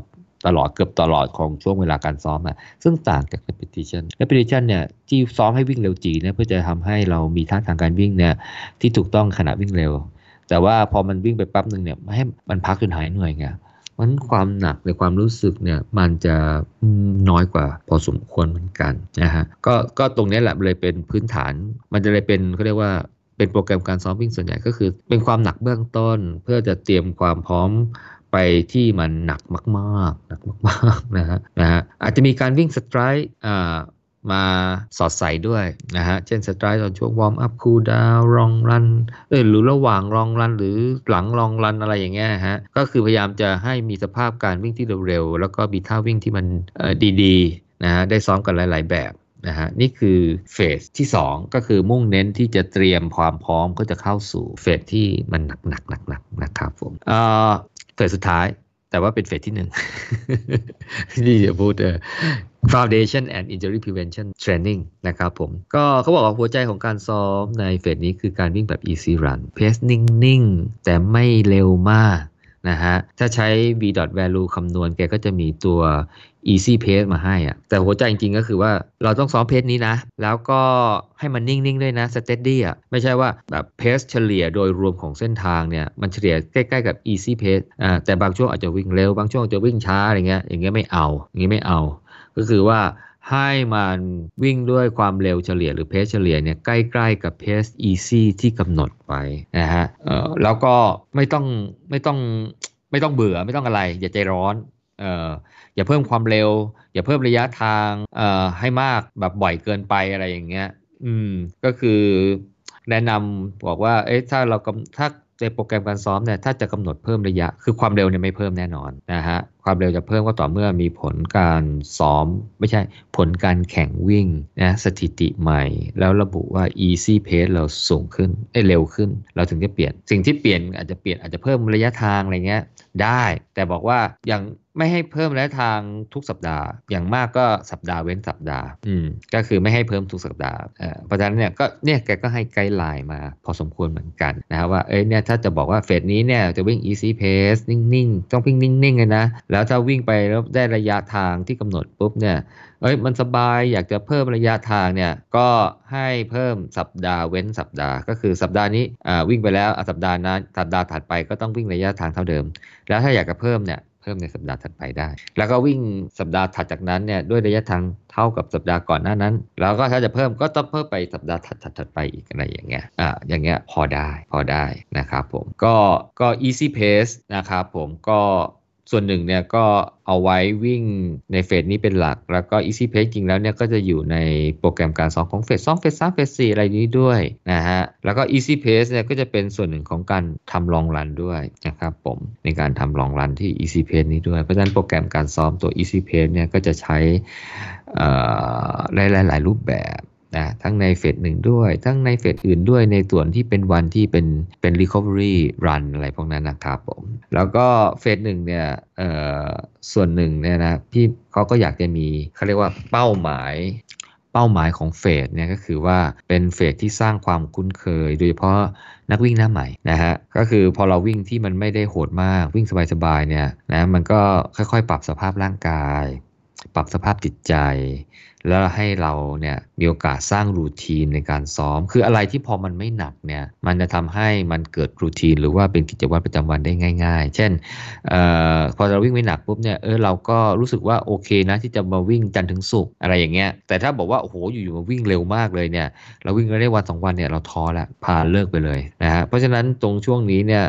ตลอดเกือบตลอดของช่วงเวลาการซ้อมอะซึ่งต่างจาก repetition repetition เนี่ยที่ซ้อมให้วิ่งเร็วจีเนี่ยเพื่อจะทำให้เรามีท่าทางการวิ่งเนี่ยที่ถูกต้องขณะวิ่งเร็ว แต่ว่าพอมันวิ่งไปแป๊บหนึ่งเนี่ยให้มันพักจนหายเหนื่อยไงเพราะฉะนั้นความหนักในความรู้สึกเนี่ยมันจะน้อยกว่าพอสมควรเหมือนกันนะฮะก็ก็ตรงนี้แหละเลยเป็นพื้นฐาน มันจะเลยเป็นเขาเรียกว่า เป็นโปรแกรมการซ้อมวิ่งส่วนใหญ่ก็คือ เป็นความหนักเบื้องต้น เพื่อจะเตรียมความพร้อมไปที่มันหนักมากๆหนักมากๆนะฮะนะฮะอาจจะมีการวิ่ง stride อ่ามาสอดใส่ด้วยนะฮะ เช่น stride ตอนช่วง warm up cool down long run เออหรือระหว่าง long run หรือหลัง long run อะไรอย่างเงี้ยฮะ ก็คือพยายามจะให้มีสภาพการวิ่งที่เร็วๆ แล้วก็มีท่าวิ่งที่มันดีๆนะฮะได้ซ้อมกันหลาย ๆ แบบ นะฮะนี่คือ phase ที่ 2 ก็คือมุ่งเน้นที่จะเตรียมความพร้อมก็จะเข้าสู่ phase ที่มันหนักๆหนักๆนะครับผมเอ่อเฟสสุดท้ายแต่ว่าเป็นเฟสที่หนึ่งนี่จะพูดเออ Foundation and Injury Prevention Training นะครับผม ก็เขาบอกว่าหัวใจของการซ้อมในเฟสนี้คือการวิ่งแบบ easy run เพสนิ่งๆ แต่ไม่เร็วมากนะฮะ ถ้าใช้ v value คำนวณแกก็จะมีตัว easy pace มาให้อะแต่หัวใจจริงๆก็คือว่าเราต้องซ้อมเพสนี้นะ แล้วก็ให้มันนิ่ง ๆ ด้วยนะ steady อะไม่ใช่ว่าแบบเพสเฉลี่ยโดยรวมของเส้นทางเนี่ย มันเฉลี่ยใกล้ ๆ กับ easy pace อ่าแต่บางช่วงอาจจะวิ่งเร็ว บางช่วงอาจจะวิ่งช้าอะไรเงี้ยอย่างเงี้ยไม่เอาอย่างเงี้ยไม่เอา ก็คือว่าให้มันวิ่งด้วยความเร็วเฉลี่ยหรือเพสเฉลี่ยเนี่ยใกล้ๆกับเพส easy ที่กำหนดไปนะฮะเอ่อแล้วก็ไม่ต้องไม่ต้องไม่ต้องเบื่อไม่ต้องอะไร อย่าใจร้อน อย่าเพิ่มความเร็ว อย่าเพิ่มระยะทางให้มากแบบบ่อยเกินไปอะไรอย่างเงี้ย อืมก็คือแนะนำบอกว่า เอ๊ะถ้าเรากำถ้าในโปรแกรมการซ้อมเนี่ยถ้าจะกำหนดเพิ่มระยะ คือความเร็วเนี่ยไม่เพิ่มแน่นอนนะฮะความเร็วจะเพิ่มก็ต่อเมื่อมีผลการซ้อม ไม่ใช่ผลการแข่งวิ่งนะสถิติใหม่ แล้วระบุว่า easy pace เราสูงขึ้นเอ้เร็วขึ้น เราถึงจะเปลี่ยน สิ่งที่เปลี่ยนอาจจะเปลี่ยนอาจจะเพิ่มระยะทางอะไรเงี้ยได้ แต่บอกว่าอยังไม่ให้เพิ่มระยะทางทุกสัปดาห์ อย่างมากก็สัปดาห์เว้นสัปดาห์ อืม ก็คือไม่ให้เพิ่มทุกสัปดาห์เอ่อเพราะฉะนั้นเนี่ยก็เนี่ยแกก็ให้ไกด์ไลน์มาพอสมควรเหมือนกันนะครับว่า เอ้ยเนี่ยถ้าจะบอกว่าเฟสนี้เนี่ยจะวิ่ง easy pace นิ่งๆ ต้องวิ่งนิ่งๆเลยนะแล้วถ้าวิ่งไปแล้วได้ระยะทางที่กำหนดปุ๊บเนี่ย เอ้ยมันสบายอยากจะเพิ่มระยะทางเนี่ยก็ให้เพิ่มสัปดาห์เว้นสัปดาห์ ก็คือสัปดาห์นี้อ่าวิ่งไปแล้วอสัปดาห์นั้นสัปดาห์ถัดไปก็ต้องวิ่งระยะทางเท่าเดิม แล้วถ้าอยากจะเพิ่มเนี่ยเพิ่มในสัปดาห์ถัดไปได้ แล้วก็วิ่งสัปดาห์ถัดจากนั้นเนี่ยด้วยระยะทางเท่ากับสัปดาห์ก่อนหน้านั้น แล้วก็ถ้าจะเพิ่มก็ต้องเพิ่มไปสัปดาห์ถัดถัดถัดไปอีกอะไรอย่างเงี้ย อ่า อย่างเงี้ยพอได้ พอได้นะครับผม ก็ ก็ easy pace นะครับผม ก็ ส่วนหนึ่งเนี่ยก็เอาไว้วิ่งใน phase นี้เป็นหลัก แล้วก็ easy pace จริงแล้วเนี่ยก็จะอยู่ในโปรแกรมการซ้อมของ phase 2 phase 3 phase 4อะไรนี้ด้วยนะฮะ แล้วก็ easy pace เนี่ยก็จะเป็นส่วนหนึ่งของการทำลองรันด้วยนะครับผมในการทำลองรันที่ easy pace นี้ด้วย เพราะฉะนั้นโปรแกรมการซ้อมตัว easy pace เนี่ยก็จะใช้หลายหลายๆรูปแบบ นะทั้งในเฟสหนึ่งด้วย ทั้งในเฟสอื่นด้วยในส่วนที่เป็นวันที่เป็นเป็น recovery run อะไรพวกนั้นนะครับผม แล้วก็เฟสหนึ่งเนี่ยส่วนหนึ่งเนี่ยนะพี่เขาก็อยากจะมีเขาเรียกว่าเป้าหมายเป้าหมายของเฟสเนี่ยก็คือว่าเป็นเฟสที่สร้างความคุ้นเคย โดยเฉพาะนักวิ่งหน้าใหม่นะฮะก็คือพอเราวิ่งที่มันไม่ได้โหดมากวิ่งสบายๆเนี่ยนะมันก็ค่อยๆ ปรับสภาพร่างกาย ปรับสภาพจิตใจ แล้วให้เราเนี่ยมีโอกาสสร้างรูทีนในการซ้อม คืออะไรที่พอมันไม่หนักเนี่ยมันจะทำให้มันเกิดรูทีน หรือว่าเป็นกิจวัตรประจำวันได้ง่าย ๆ เช่นออพอเราวิ่งไม่หนักปุ๊บเนี่ยเออเราก็รู้สึกว่าโอเคนะที่จะมาวิ่งจันทร์ถึงศุกร์อะไรอย่างเงี้ยแต่ถ้าบอกว่าโอ้โหอยู่ๆมาวิ่งเร็วมากเลยเนี่ยเราวิ่งได้วันสองวันเนี่ยเราท้อล้วพาเลิกไปเลยนะฮะเพราะฉะนั้นตรงช่วงนี้เนี่ย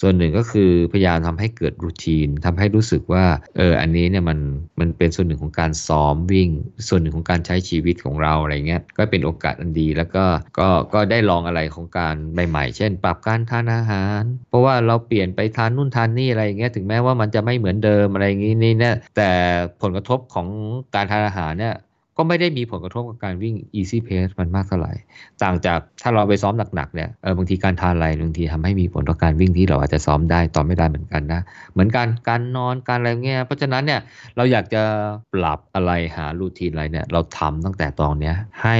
ส่วนหนึ่งก็คือพยายามทำให้เกิดรูทีนทำให้รู้สึกว่าเอออันนี้เนี่ยมันมันเป็นส่วนหนึ่งของการซ้อมวิ่ง ส่วนหนึ่งของการใช้ชีวิตของเราอะไรเงี้ยก็เป็นโอกาสอันดีแล้วก็ก็ก็ได้ลองอะไรของการใหม่ๆ เช่น ปรับการทานอาหาร เพราะว่าเราเปลี่ยนไปทานนู่นทานนี่อะไรเงี้ยถึงแม้ว่ามันจะไม่เหมือนเดิมอะไรอย่างงี้นี่เนี่ยแต่ผลกระทบของการทานอาหารเนี่ย ก็ไม่ได้มีผลกระทบกับการวิ่ง easy pace มันมากเท่าไหร่ ต่างจากถ้าเราไปซ้อมหนักๆเนี่ยเออบางทีการทานอะไรบางทีทำให้มีผลต่อการวิ่งที่เราอาจจะซ้อมได้ต่อไม่ได้เหมือนกันนะ เหมือนกันการนอนการอะไรเงี้ยเพราะฉะนั้นเนี่ยเราอยากจะปรับอะไรหารูทีนอะไรเนี่ยเราทำตั้งแต่ตอนเนี้ยให้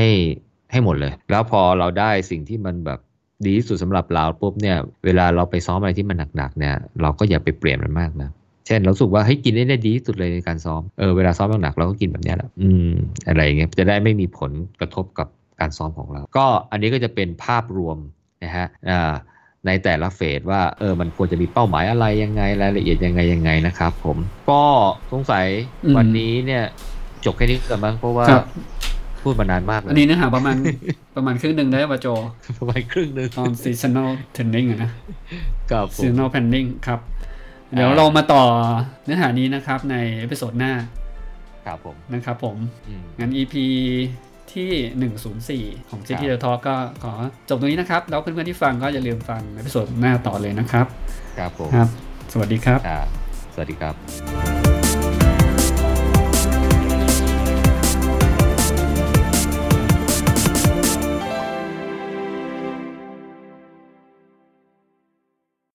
ให้หมดเลย แล้วพอเราได้สิ่งที่มันแบบดีที่สุดสำหรับเราปุ๊บเนี่ยเวลาเราไปซ้อมอะไรที่มันหนักๆเนี่ยเราก็อย่าไปเปลี่ยนมันมากนะ เช่นเราสึกว่าเฮ้ยกินได้ได้ดีที่สุดเลยในการซ้อมเออเวลาซ้อมหนักๆเราก็กินแบบเนี้ยแหละอืมอะไรอย่างเงี้ยจะได้ไม่มีผลกระทบกับการซ้อมของเรา ก็อันนี้ก็จะเป็นภาพรวมนะฮะอ่าในแต่ละเฟสว่าเออมันควรจะมีเป้าหมายอะไรยังไงรายละเอียดยังไงยังไงนะครับผมก็สงสัยอืมวันนี้เนี่ยจบแค่นี้ก่อนมั้งเพราะว่าครับพูดมานานมากเลอันยนี้เนื้อหาประมาณประมาณครึ่งหนึ่งได้ป่ะโจประมาณครึ่งหนึงตอน seasonal trending อะนะกับผม seasonal planning ครับ เดี๋ยวเรามาต่อเนื้อหานี้นะครับใน episode หน้า ครับผม นะครับผมอืมงั้น EP ที่ 104 ของ City ครับ Talk ก็ขอจบตรงนี้นะครับ แล้วเพื่อนๆที่ฟังก็อย่าลืมฟัง episode หน้าต่อเลยนะครับ ครับผมครับ สวัสดีครับอ่าสวัสดีครับ